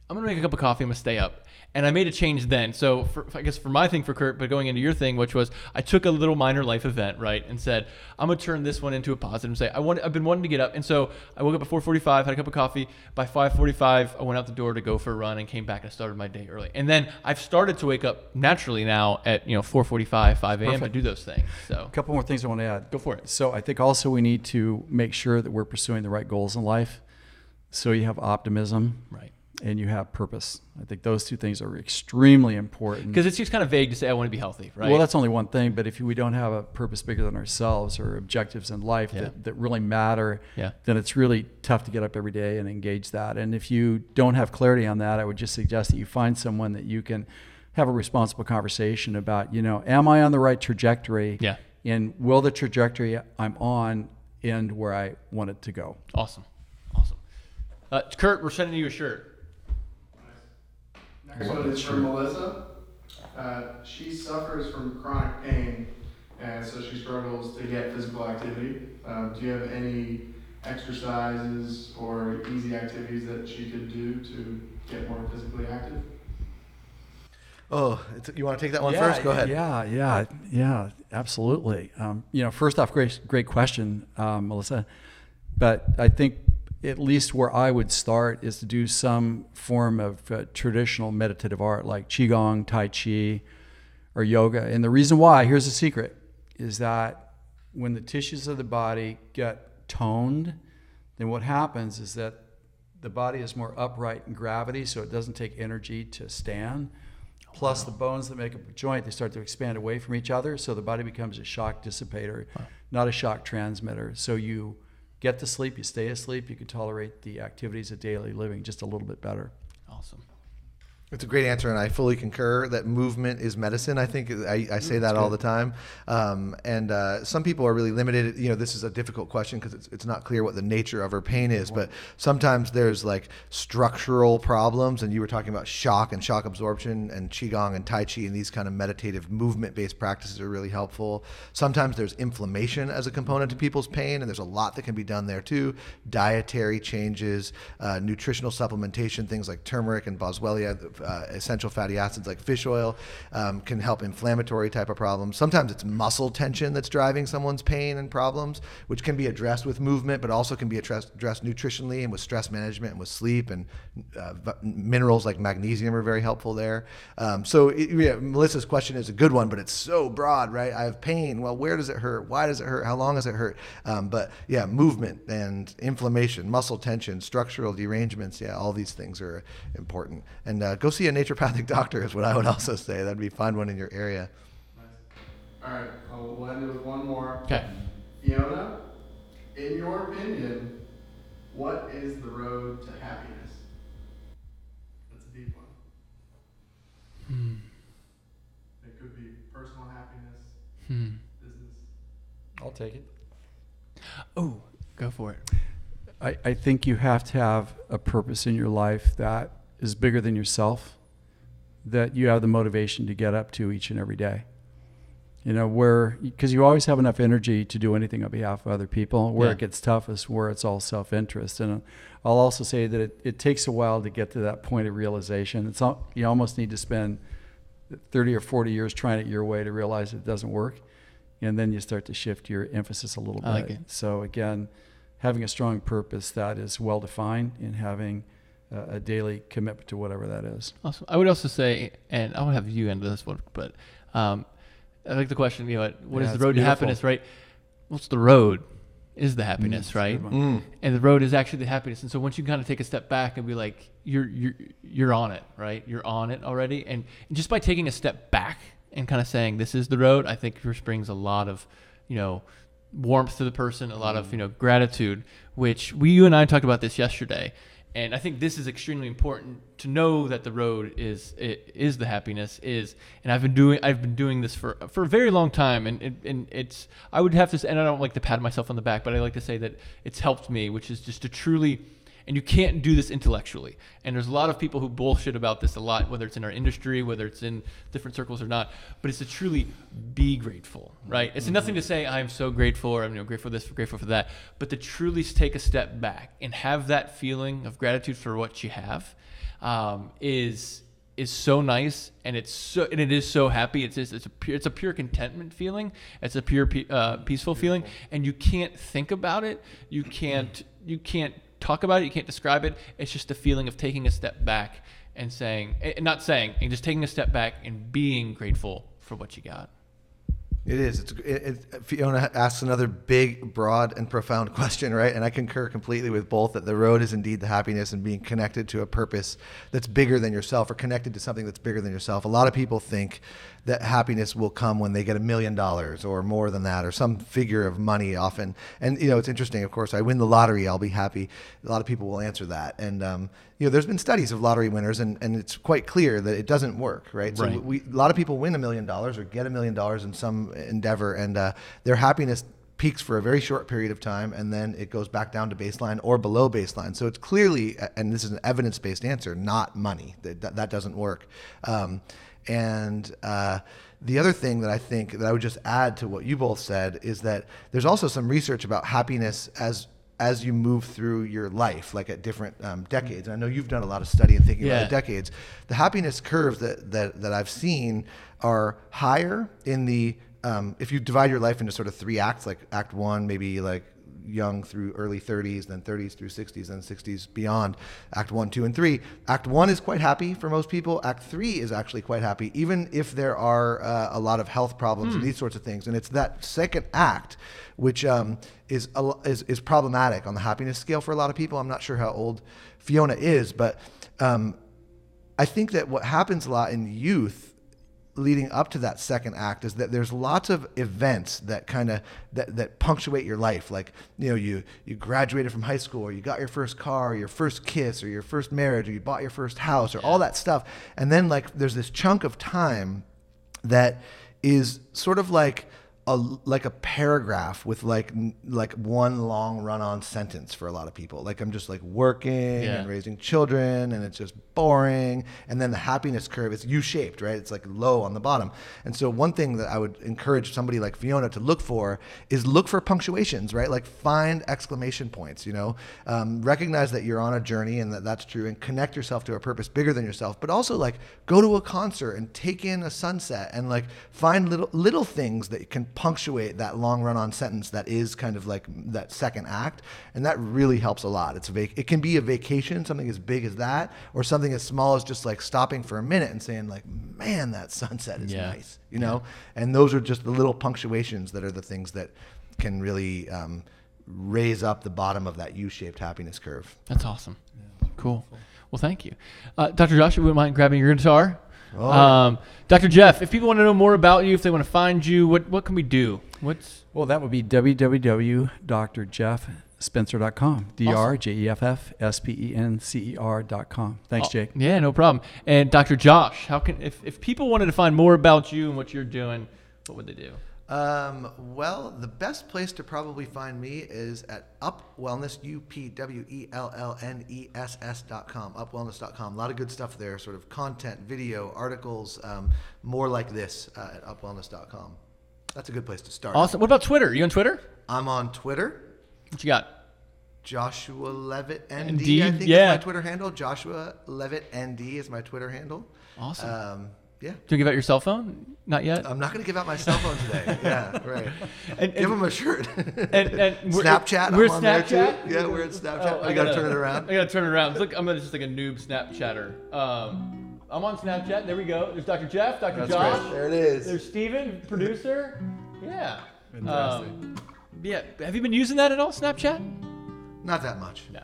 I'm gonna make a cup of coffee. I'm gonna stay up. And I made a change then. So for, I guess for my thing for Kurt, but going into your thing, which was I took a little minor life event, right, and said I'm gonna turn this one into a positive and say I want I've been wanting to get up, and so I woke up at 4:45, had a cup of coffee. By 5:45, I went out the door to go for a run and came back and started my day early. And then I've started to wake up naturally now at you know 4:45, 5 a.m. to do those things. So A couple more things I want to add. Go for it. So I think also we need to make sure that we're pursuing the right goals in life. So you have optimism right. And you have purpose. I think those two things are extremely important. Because it's just kind of vague to say I want to be healthy, right? Well, that's only one thing, but if we don't have a purpose bigger than ourselves or objectives in life Yeah. that, that really matter, Yeah. then it's really tough to get up every day and engage that. And if you don't have clarity on that, I would just suggest that you find someone that you can have a responsible conversation about, you know, am I on the right trajectory? Yeah. And will the trajectory I'm on end where I want it to go? Awesome. Awesome. Uh, Kurt, we're sending you a shirt. Next one is from Melissa. Uh, she suffers from chronic pain, and so she struggles to get physical activity. Um, do you have any exercises or easy activities that she could do to get more physically active? Oh, it's, you want to take that one first? Go ahead. Yeah, yeah, yeah, absolutely. Um, you know, first off, great, great question, um, Melissa. But I think at least where I would start is to do some form of uh, traditional meditative art like qigong, tai chi, or yoga. And the reason why, here's the secret, is that when the tissues of the body get toned, then what happens is that the body is more upright in gravity, so it doesn't take energy to stand. Plus, the bones that make up a joint, they start to expand away from each other, so the body becomes a shock dissipator, not a shock transmitter. So you get to sleep, you stay asleep, you can tolerate the activities of daily living just a little bit better. Awesome. It's a great answer, and I fully concur that movement is medicine. I think I, I say that all the time. Um, and uh, some people are really limited. You know, this is a difficult question because it's, it's not clear what the nature of her pain is. But sometimes there's like structural problems, and you were talking about shock and shock absorption, and qigong and tai chi, and these kind of meditative movement-based practices are really helpful. Sometimes there's inflammation as a component to people's pain, and there's a lot that can be done there too. Dietary changes, uh, nutritional supplementation, things like turmeric and boswellia uh, essential fatty acids like fish oil um, can help inflammatory type of problems. Sometimes it's muscle tension that's driving someone's pain and problems, which can be addressed with movement, but also can be addressed, addressed nutritionally and with stress management and with sleep. And uh, minerals like magnesium are very helpful there. Um, so it, yeah, Melissa's question is a good one, but it's so broad, right? I have pain. Well, where does it hurt? Why does it hurt? How long does it hurt? Um, but yeah, movement and inflammation, muscle tension, structural derangements. Yeah, all these things are important. And uh, go see a naturopathic doctor is what I would also say. That'd be find one in your area. All right, I'll we'll end it with one more. Okay. Fiona, in your opinion, what is the road to happiness? That's a deep one. Hmm. It could be personal happiness, Hmm. business. I'll take it. Oh, go for it. I, I think you have to have a purpose in your life that is bigger than yourself, that you have the motivation to get up to each and every day. You know, where, because you always have enough energy to do anything on behalf of other people. Where Yeah. it gets tough is where it's all self interest. And uh, I'll also say that it, it takes a while to get to that point of realization. It's all, you almost need to spend 30 or 40 years trying it your way to realize it doesn't work. And then you start to shift your emphasis a little bit. Like. So, again, having a strong purpose that is well defined and having a, a daily commitment to whatever that is. Awesome. I would also say, and I would have you end this one, but um, I like the question. You know, what is Yeah, the it's road to happiness? Right. What's the road? Is the happiness it's a right? Mm. and the road is actually the happiness. And so once you kind of take a step back and be like, you're you're you're on it, right? You're on it already, and just by taking a step back and kind of saying this is the road, I think yours brings a lot of, you know, warmth to the person, a lot of you know gratitude. Which we you and I talked about this yesterday, and I think this is extremely important to know that the road is is the happiness is. And I've been doing I've been doing this for for a very long time, and and, and it's I would have to and I don't like to pat myself on the back, but I like to say that it's helped me, which is just to truly and you can't do this intellectually. And there's a lot of people who bullshit about this a lot, whether it's in our industry, whether it's in different circles or not. But it's to truly be grateful, right? It's nothing to say I'm so grateful or I'm you know, grateful for this, grateful for that, but to truly take a step back and have that feeling of gratitude for what you have um, is is so nice. And it's so and it is so happy. It's just, it's a pure it's a pure contentment feeling. It's a pure uh, peaceful feeling. And you can't think about it. You can't you can't talk about it you can't describe it it's just a feeling of taking a step back and saying and not saying and just taking a step back and being grateful for what you got It is. It's, it, it, Fiona asks another big, broad, and profound question, right? And I concur completely with both that the road is indeed the happiness and being connected to a purpose that's bigger than yourself or connected to something that's bigger than yourself. A lot of people think that happiness will come when they get a million dollars or more than that or some figure of money often. And, you know, it's interesting, of course, I win the lottery, I'll be happy. A lot of people will answer that. And, um, you know, there's been studies of lottery winners, and, and it's quite clear that it doesn't work, right? So Right. we, a lot of people win a million dollars or get a million dollars in some endeavor, and uh, their happiness peaks for a very short period of time, and then it goes back down to baseline or below baseline. So it's clearly, and this is an evidence-based answer, not money. That that, that doesn't work. Um, and uh, the other thing that I think that I would just add to what you both said is that there's also some research about happiness as as you move through your life, like at different um, decades. And I know you've done a lot of study and thinking Yeah. about the decades. The happiness curves that, that, that I've seen are higher in the, um, if you divide your life into sort of three acts, like act one, maybe like young through early 30s, then 30s through 60s, then 60s beyond. Act one, two, and three. Act one is quite happy for most people. Act three is actually quite happy, even if there are uh, a lot of health problems and these sorts of things. And it's that second act which um, is, a is is problematic on the happiness scale for a lot of people. I'm not sure how old Fiona is, but um, I think that what happens a lot in youth leading up to that second act is that there's lots of events that kind of that, that punctuate your life. Like you know you you graduated from high school or you got your first car or your first kiss or your first marriage or you bought your first house or all that stuff. And then like there's this chunk of time that is sort of like a like a paragraph with like like one long run-on sentence for a lot of people. Like I'm just like working Yeah. and raising children, and it's just boring. And then the happiness curve is U-shaped, right? It's like low on the bottom. And so one thing that I would encourage somebody like Fiona to look for is look for punctuations, right? Like find exclamation points. You know, um, recognize that you're on a journey and that that's true, and connect yourself to a purpose bigger than yourself. But also like go to a concert and take in a sunset and like find little little things that can punctuate that long run on sentence that is kind of like that second act and that really helps a lot it's a vac- it can be a vacation something as big as that or something as small as just like stopping for a minute and saying like man that sunset is Yeah. nice you know and those are just the little punctuations that are the things that can really um, raise up the bottom of that u-shaped happiness curve That's awesome. Cool. Well, thank you. Uh, Dr. Josh, if you wouldn't mind grabbing your guitar. Oh. Um, Dr. Jeff, if people want to know more about you, if they want to find you, what, what can we do? What's Well, that would be www.drjeffspencer.com. D R J E F F S P E N C E R.com. Thanks, Oh, Jake. Yeah, no problem. And Dr. Josh, how can if, if people wanted to find more about you and what you're doing, what would they do? Um, well, the best place to probably find me is at UpWellness, U P W E L L N E S S dot com, upwellness.com. A lot of good stuff there, sort of content, video, articles, um, more like this uh, at upwellness.com. That's a good place to start. Awesome. What about Twitter? you on Twitter? I'm on Twitter, What you got? Joshua Levitt ND, ND, I think yeah. is my Twitter handle. Joshua Levitt ND is my Twitter handle. Awesome. Um, yeah. Do you give out your cell phone? Not yet. I'm not going to give out my cell phone today. yeah, right. And- give and- them a shirt. and, and we're- Snapchat. We're I'm on there, Snapchat. too. Yeah, we're at Snapchat. Oh, I, got to turn it around. I gotta turn it around. It's like I'm just like a noob Snapchatter. Um, I'm on Snapchat. There we go. There's Dr. Jeff, Dr. That's Josh. great. There it is. There's Steven, producer. Yeah. Fantastic. Um, yeah. Have you been using that at all, Snapchat? Not that much. No,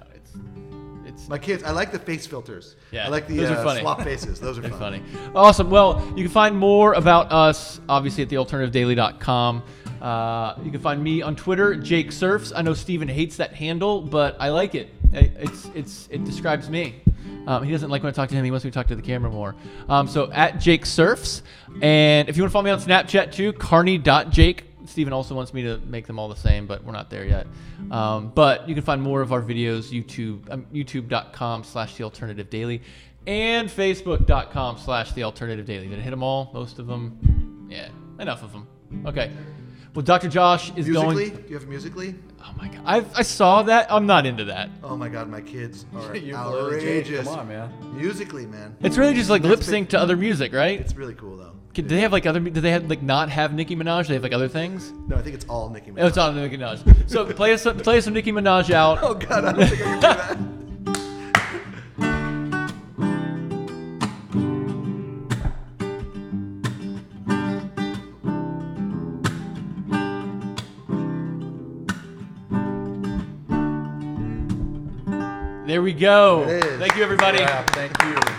it's My kids, I like the face filters. Yeah, I like the those are uh, funny. swap faces. Those are They're fun. funny. Awesome. Well, you can find more about us, obviously, at thealternativedaily.com. Uh, you can find me on Twitter, Jake Surfs. I know Steven hates that handle, but I like it. It's it's it describes me. Um, he doesn't like when I talk to him. He wants me to talk to the camera more. Um, so at Jake Surfs, and if you want to follow me on Snapchat too, Carney.Jake. Steven also wants me to make them all the same, but we're not there yet. Um, but you can find more of our videos YouTube um, YouTube.com slash The Alternative Daily and Facebook.com slash The Alternative Daily. Did I hit them all? Most of them? Yeah, enough of them. Okay. Well, Dr. Josh is Musical.ly, going. do you have musical.ly? Oh my god, I, I saw that. I'm not into that. Oh my God, my kids are You blow it, Jake. outrageous. Come on, man. Musical.ly, man. It's really just like lip sync to other music, right? It's really cool though. Do they have like other? Do they have like not have Nicki Minaj? They have like other things. No, I think it's all Nicki Minaj. Oh, it's on Nicki Minaj. So play us some, play us some Nicki Minaj out. Oh God, I don't think I can do that. There we go. It is. Thank you, everybody. Yeah, thank you.